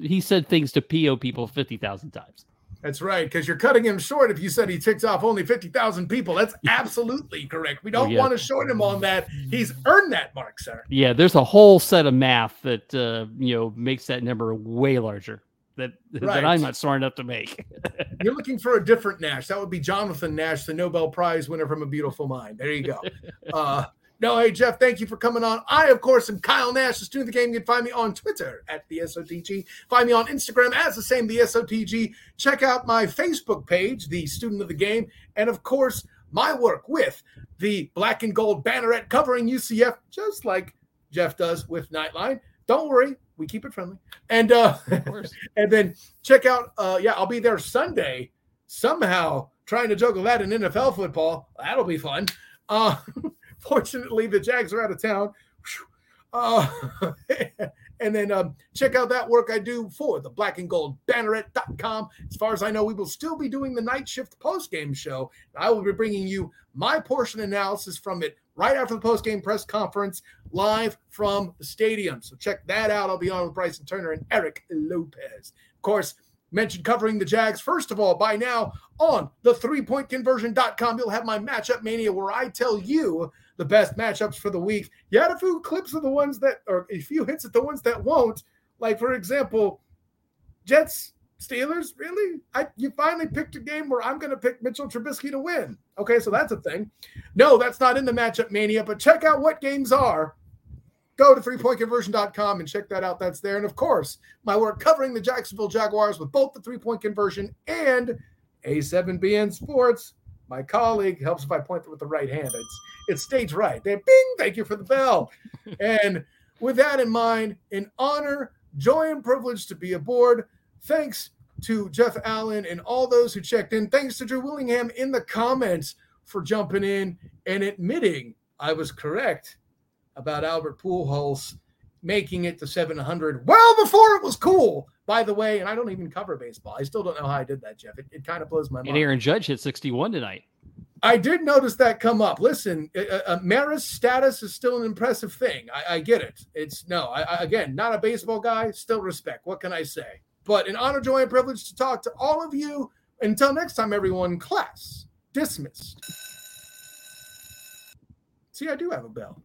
he said things to PO people 50,000 times. That's right, because you're cutting him short if you said he ticks off only 50,000 people. That's absolutely correct. We don't oh, yeah. want to short him on that. He's earned that mark, sir. Yeah, there's a whole set of math that uh, you know makes that number way larger that right. that I'm not smart enough to make. You're looking for a different Nash. That would be Jonathan Nash, the Nobel Prize winner from A Beautiful Mind. There you go. Uh, no, hey, Jeff, thank you for coming on. I, of course, am Kyle Nash, the student of the game. You can find me on Twitter at the SOTG. Find me on Instagram as the same, the SOTG. Check out my Facebook page, the student of the game. And, of course, my work with the black and gold banneret covering UCF, just like Jeff does with Nightline. Don't worry, we keep it friendly. And uh and then check out uh yeah, I'll be there Sunday somehow trying to juggle that in NFL football. That'll be fun. Uh Fortunately, the Jags are out of town. Uh, and then um, check out that work I do for the black and gold banneret.com. As far as I know, we will still be doing the night shift post game show. I will be bringing you my portion analysis from it right after the post game press conference live from the stadium. So check that out. I'll be on with Bryson Turner and Eric Lopez. Of course, mentioned covering the Jags. First of all, by now on the three point conversion.com, you'll have my matchup mania where I tell you the best matchups for the week. You had a few clips of the ones that, or a few hits at the ones that won't. Like, for example, Jets, Steelers, really? I you finally picked a game where I'm going to pick Mitchell Trubisky to win. Okay, so that's a thing. No, that's not in the matchup mania, but check out what games are. Go to threepointconversion.com and check that out. That's there. And of course, my work covering the Jacksonville Jaguars with both the three point conversion and A7BN Sports my colleague helps if I point with the right hand. It's it's stage right. They bing, thank you for the bell. and with that in mind, an honor, joy, and privilege to be aboard. Thanks to Jeff Allen and all those who checked in. Thanks to Drew Willingham in the comments for jumping in and admitting I was correct about Albert Pujols making it to 700 well before it was cool. By the way, and I don't even cover baseball. I still don't know how I did that, Jeff. It, it kind of blows my mind. And Aaron Judge hit 61 tonight. I did notice that come up. Listen, uh, uh, Maris' status is still an impressive thing. I, I get it. It's no, I, I, again, not a baseball guy. Still respect. What can I say? But an honor, joy, and privilege to talk to all of you. Until next time, everyone. Class dismissed. See, I do have a bell.